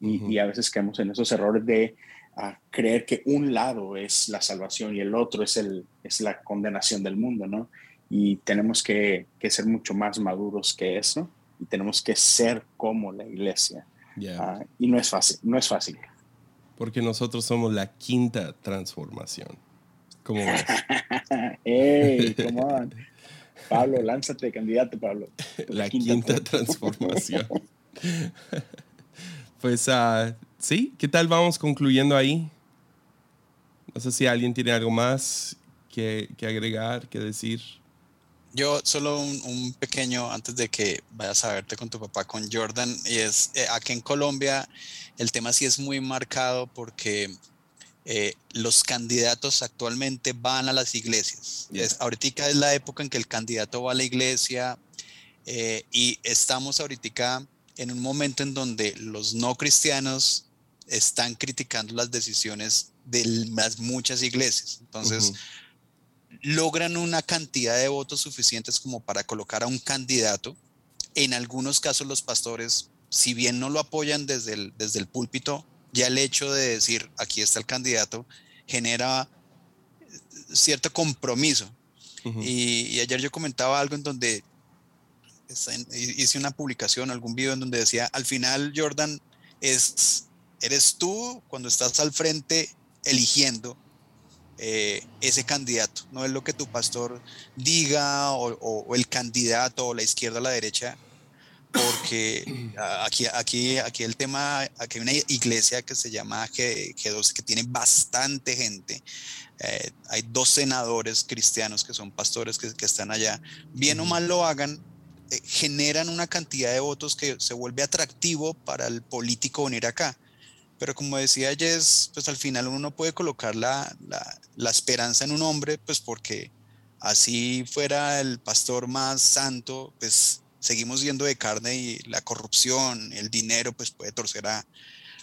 Y, y a veces caemos en esos errores de ah, creer que un lado es la salvación y el otro es, el, es la condenación del mundo, ¿no? Y tenemos que, que ser mucho más maduros que eso y tenemos que ser como la iglesia. Ya. Ah, y no es fácil, no es fácil. Porque nosotros somos la quinta transformación. ¿Cómo ves? ¡Hey! Come on. Pablo, lánzate, candidato, Pablo. La quinta transformación. Pues ah, sí, ¿qué tal vamos concluyendo ahí? No sé si alguien tiene algo más que, que agregar, que decir. Yo solo un, un pequeño antes de que vayas a verte con tu papá con Jordan y es eh, aquí en Colombia el tema sí es muy marcado porque eh, los candidatos actualmente van a las iglesias. Yeah. Es, ahorita es la época en que el candidato va a la iglesia eh, y estamos ahorita en un momento en donde los no cristianos están criticando las decisiones de las muchas iglesias. Entonces, logran una cantidad de votos suficientes como para colocar a un candidato. En algunos casos los pastores, si bien no lo apoyan desde el, desde el púlpito, ya el hecho de decir aquí está el candidato genera cierto compromiso. Y, y ayer yo comentaba algo en donde hice una publicación, algún video en donde decía, al final Jordan es, eres tú cuando estás al frente eligiendo eh, ese candidato, no es lo que tu pastor diga o, o- o el candidato o la izquierda o la derecha, porque aquí, aquí, aquí el tema, aquí hay una iglesia que se llama G, G12 que tiene bastante gente, eh, hay dos senadores cristianos que son pastores que, que están allá, bien o mal lo hagan, eh, generan una cantidad de votos que se vuelve atractivo para el político venir acá. Pero como decía Jess, pues al final uno no puede colocar la, la, la esperanza en un hombre, pues porque así fuera el pastor más santo, pues seguimos yendo de carne y la corrupción, el dinero, pues puede torcer a,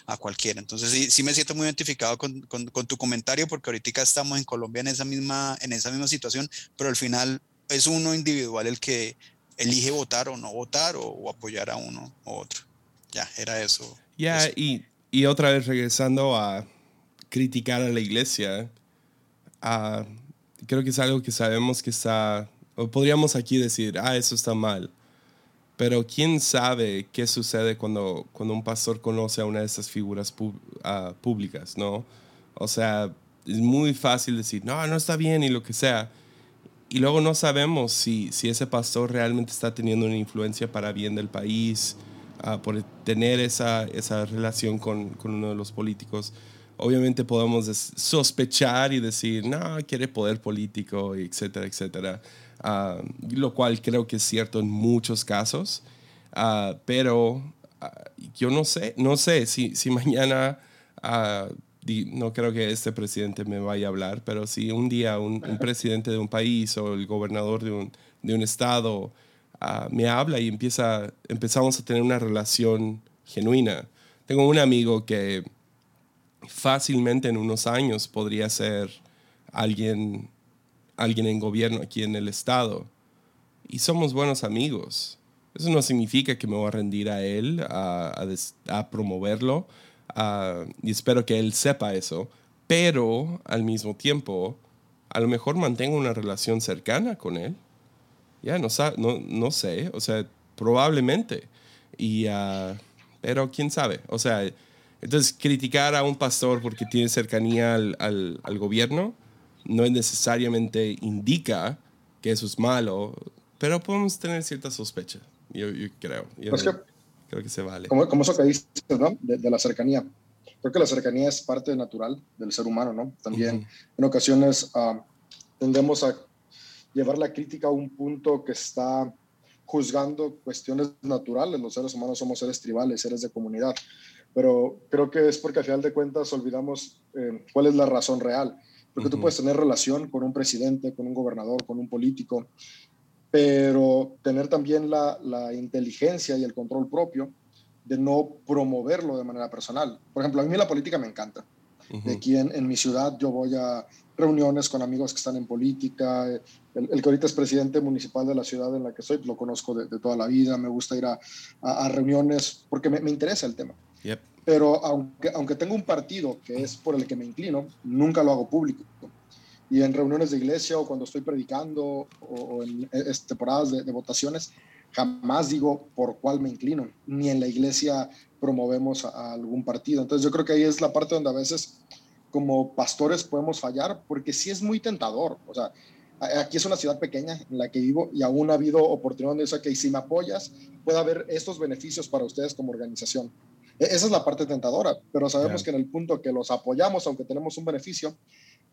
a cualquiera. Entonces sí, sí me siento muy identificado con, con, con tu comentario porque ahorita estamos en Colombia en esa, misma, en esa misma situación, pero al final es uno individual el que elige votar o no votar o, o apoyar a uno u otro. Ya, era eso. Ya, eso. y, y otra vez regresando a criticar a la iglesia, ah, creo que es algo que sabemos que está, o podríamos aquí decir, ah, eso está mal. Pero quién sabe qué sucede cuando, cuando un pastor conoce a una de esas figuras ah, públicas, ¿no? O sea, es muy fácil decir, no, no está bien y lo que sea. Y luego no sabemos si, si ese pastor realmente está teniendo una influencia para bien del país, uh, por tener esa, esa relación con, con, uno de los políticos. Obviamente podemos sospechar y decir, no, quiere poder político, etcétera, etcétera. Uh, lo cual creo que es cierto en muchos casos. Uh, pero yo no sé, no sé si, si mañana no creo que este presidente me vaya a hablar, pero si un día un, presidente de un país o el gobernador de un, de un estado me habla y empieza, empezamos a tener una relación genuina. Tengo un amigo que fácilmente en unos años podría ser alguien, alguien en gobierno aquí en el estado. Y somos buenos amigos. Eso no significa que me voy a rendir a él, a, promoverlo, y espero que él sepa eso, pero al mismo tiempo, a lo mejor mantengo una relación cercana con él. Ya, no, no, no sé, o sea, probablemente. Y, uh, pero quién sabe, o sea, entonces criticar a un pastor porque tiene cercanía al, al, al gobierno no necesariamente indica que eso es malo, pero podemos tener cierta sospecha, yo, yo creo. Yo, pues Creo que se vale. Como, como eso que dices, ¿no? De, la cercanía. Creo que la cercanía es parte natural del ser humano, ¿no? También en ocasiones uh, tendemos a llevar la crítica a un punto que está juzgando cuestiones naturales. Los seres humanos somos seres tribales, seres de comunidad. Pero creo que es porque al final de cuentas olvidamos eh, cuál es la razón real. Porque tú puedes tener relación con un presidente, con un gobernador, con un político, pero tener también la, la, inteligencia y el control propio de no promoverlo de manera personal. Por ejemplo, a mí la política me encanta. De aquí en, en, mi ciudad yo voy a reuniones con amigos que están en política. El, el, que ahorita es presidente municipal de la ciudad en la que soy, lo conozco de, de toda la vida. Me gusta ir a, a, reuniones porque me, me, interesa el tema. Pero aunque, aunque tengo un partido que es por el que me inclino, nunca lo hago público y en reuniones de iglesia o cuando estoy predicando o, en temporadas de, votaciones, jamás digo por cuál me inclino, ni en la iglesia promovemos a, algún partido. Entonces yo creo que ahí es la parte donde a veces como pastores podemos fallar, porque sí es muy tentador. O sea, aquí es una ciudad pequeña en la que vivo y aún ha habido oportunidades de que si me apoyas, puede haber estos beneficios para ustedes como organización. E, esa es la parte tentadora, pero sabemos que en el punto que los apoyamos, aunque tenemos un beneficio,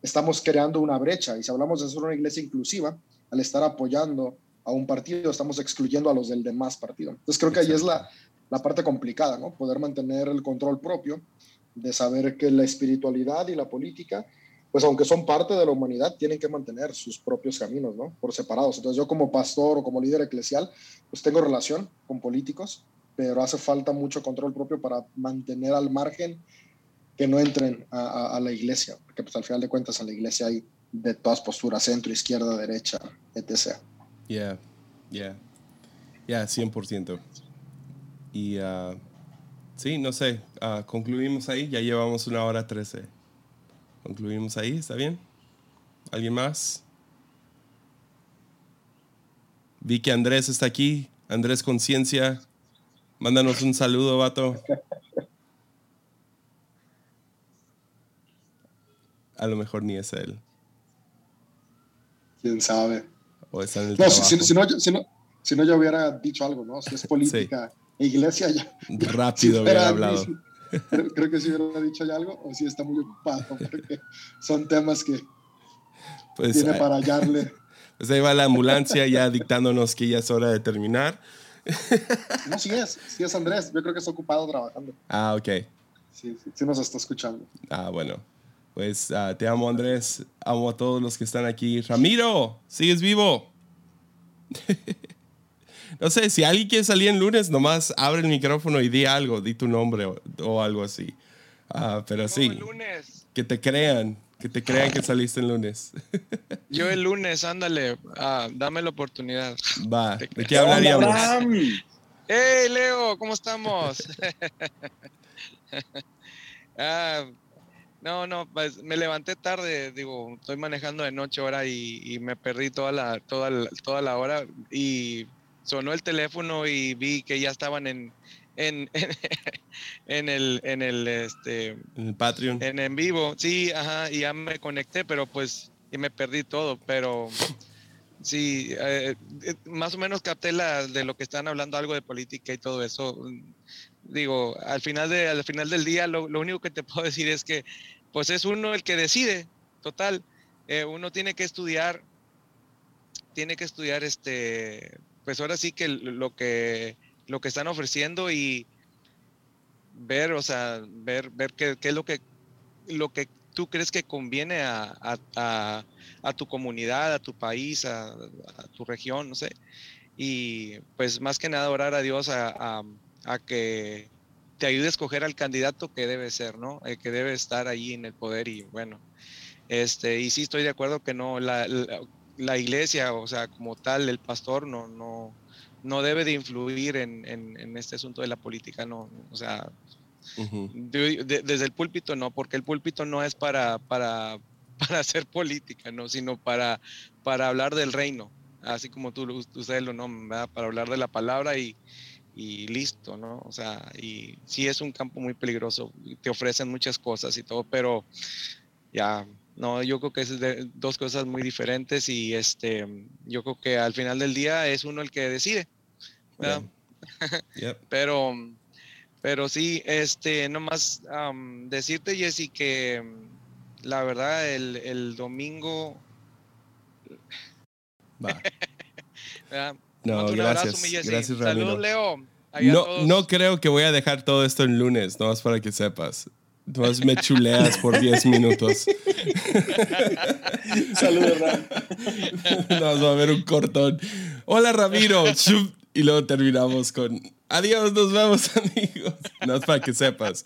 estamos creando una brecha. Y si hablamos de ser una iglesia inclusiva, al estar apoyando a un partido, estamos excluyendo a los del demás partido. Entonces creo que ahí es la, la parte complicada, ¿no? Poder mantener el control propio de saber que la espiritualidad y la política, pues aunque son parte de la humanidad, tienen que mantener sus propios caminos, ¿no? Por separados. Entonces yo como pastor o como líder eclesial, pues tengo relación con políticos, pero hace falta mucho control propio para mantener al margen que no entren a, la iglesia, porque pues al final de cuentas en la iglesia hay de todas posturas, centro, izquierda, derecha, etc. Yeah, yeah, yeah, 100%. Y uh, sí, no sé, uh, concluimos ahí, ya llevamos una hora trece. Concluimos ahí, ¿está bien? ¿Alguien más? Vi que Andrés está aquí. Andrés Conciencia, mándanos un saludo, vato. a lo mejor ni es él. Quién sabe. O está en el no, si, si, no, si, no, si, no, yo hubiera dicho algo, ¿no? Si es política, sí. Iglesia, ya. Rápido hubiera hablado. Creo, creo, que si hubiera dicho ya algo, o si está muy ocupado, porque son temas que pues, tiene para hallarle. Pues ahí va la ambulancia ya dictándonos que ya es hora de terminar. No, sí es, sí es Andrés, yo creo que está ocupado trabajando. Ah, ok. Sí, sí, sí nos está escuchando. Ah, bueno. Pues uh, te amo Andrés, amo a todos los que están aquí. Ramiro, ¿sigues vivo? no sé, si alguien quiere salir en lunes, nomás abre el micrófono y di algo, di tu nombre o, o algo así. Uh, pero sí, lunes. que te crean, que te crean que saliste el lunes. Yo el lunes, ándale, uh, dame la oportunidad. Va, ¿de qué hablaríamos? ¡Hey, Leo! ¿Cómo estamos? ah, No, no, pues me levanté tarde, digo, estoy manejando de noche ahora y, y me perdí toda la, toda, la, toda la hora y sonó el teléfono y vi que ya estaban en, en, en, el, en el, este, En el Patreon. en en vivo. Sí, ajá, y ya me conecté, pero pues, y me perdí todo, pero sí, eh, eh, más o menos capté la, de lo que están hablando, algo de política y todo eso. Digo, al final, de, al final del día, lo, lo único que te puedo decir es que, pues es uno el que decide, total. Eh, uno tiene que estudiar, tiene que estudiar, este, pues ahora sí que lo que, lo que están ofreciendo y ver, o sea, ver, ver qué, qué es lo que, lo que tú crees que conviene a, a, a, tu comunidad, a tu país, a, tu región, no sé. Y pues más que nada orar a Dios a, que te ayude a escoger al candidato que debe ser, ¿no? El que debe estar ahí en el poder y bueno, este, y sí estoy de acuerdo que no, la, la iglesia, o sea, como tal, el pastor no, no, no debe de influir en, en, en este asunto de la política, no, o sea, Ujú. de- de- desde el púlpito no, porque el púlpito no es para, para, para hacer política, ¿no? sino para, para hablar del reino, así como tú, ustedes lo nombran, ¿verdad? para hablar de la palabra y, y listo, ¿no? O sea, y sí es un campo muy peligroso, te ofrecen muchas cosas y todo, pero ya, no, yo creo que es de dos cosas muy diferentes y este, yo creo que al final del día es uno el que decide, ¿verdad? Yep. Pero, pero sí, este, nomás am, decirte, Jessy, que la verdad, el, el domingo. Va. No, abrazo, gracias. Ramiro. Leo. Allá No, todos. no creo que voy a dejar todo esto en lunes, nomás para que sepas. Nomás me chuleas por 10 minutos. Saludos, Ram. Nos va a ver un cortón. Hola, Ramiro. Y luego terminamos con adiós, nos vemos, amigos. No es para que sepas.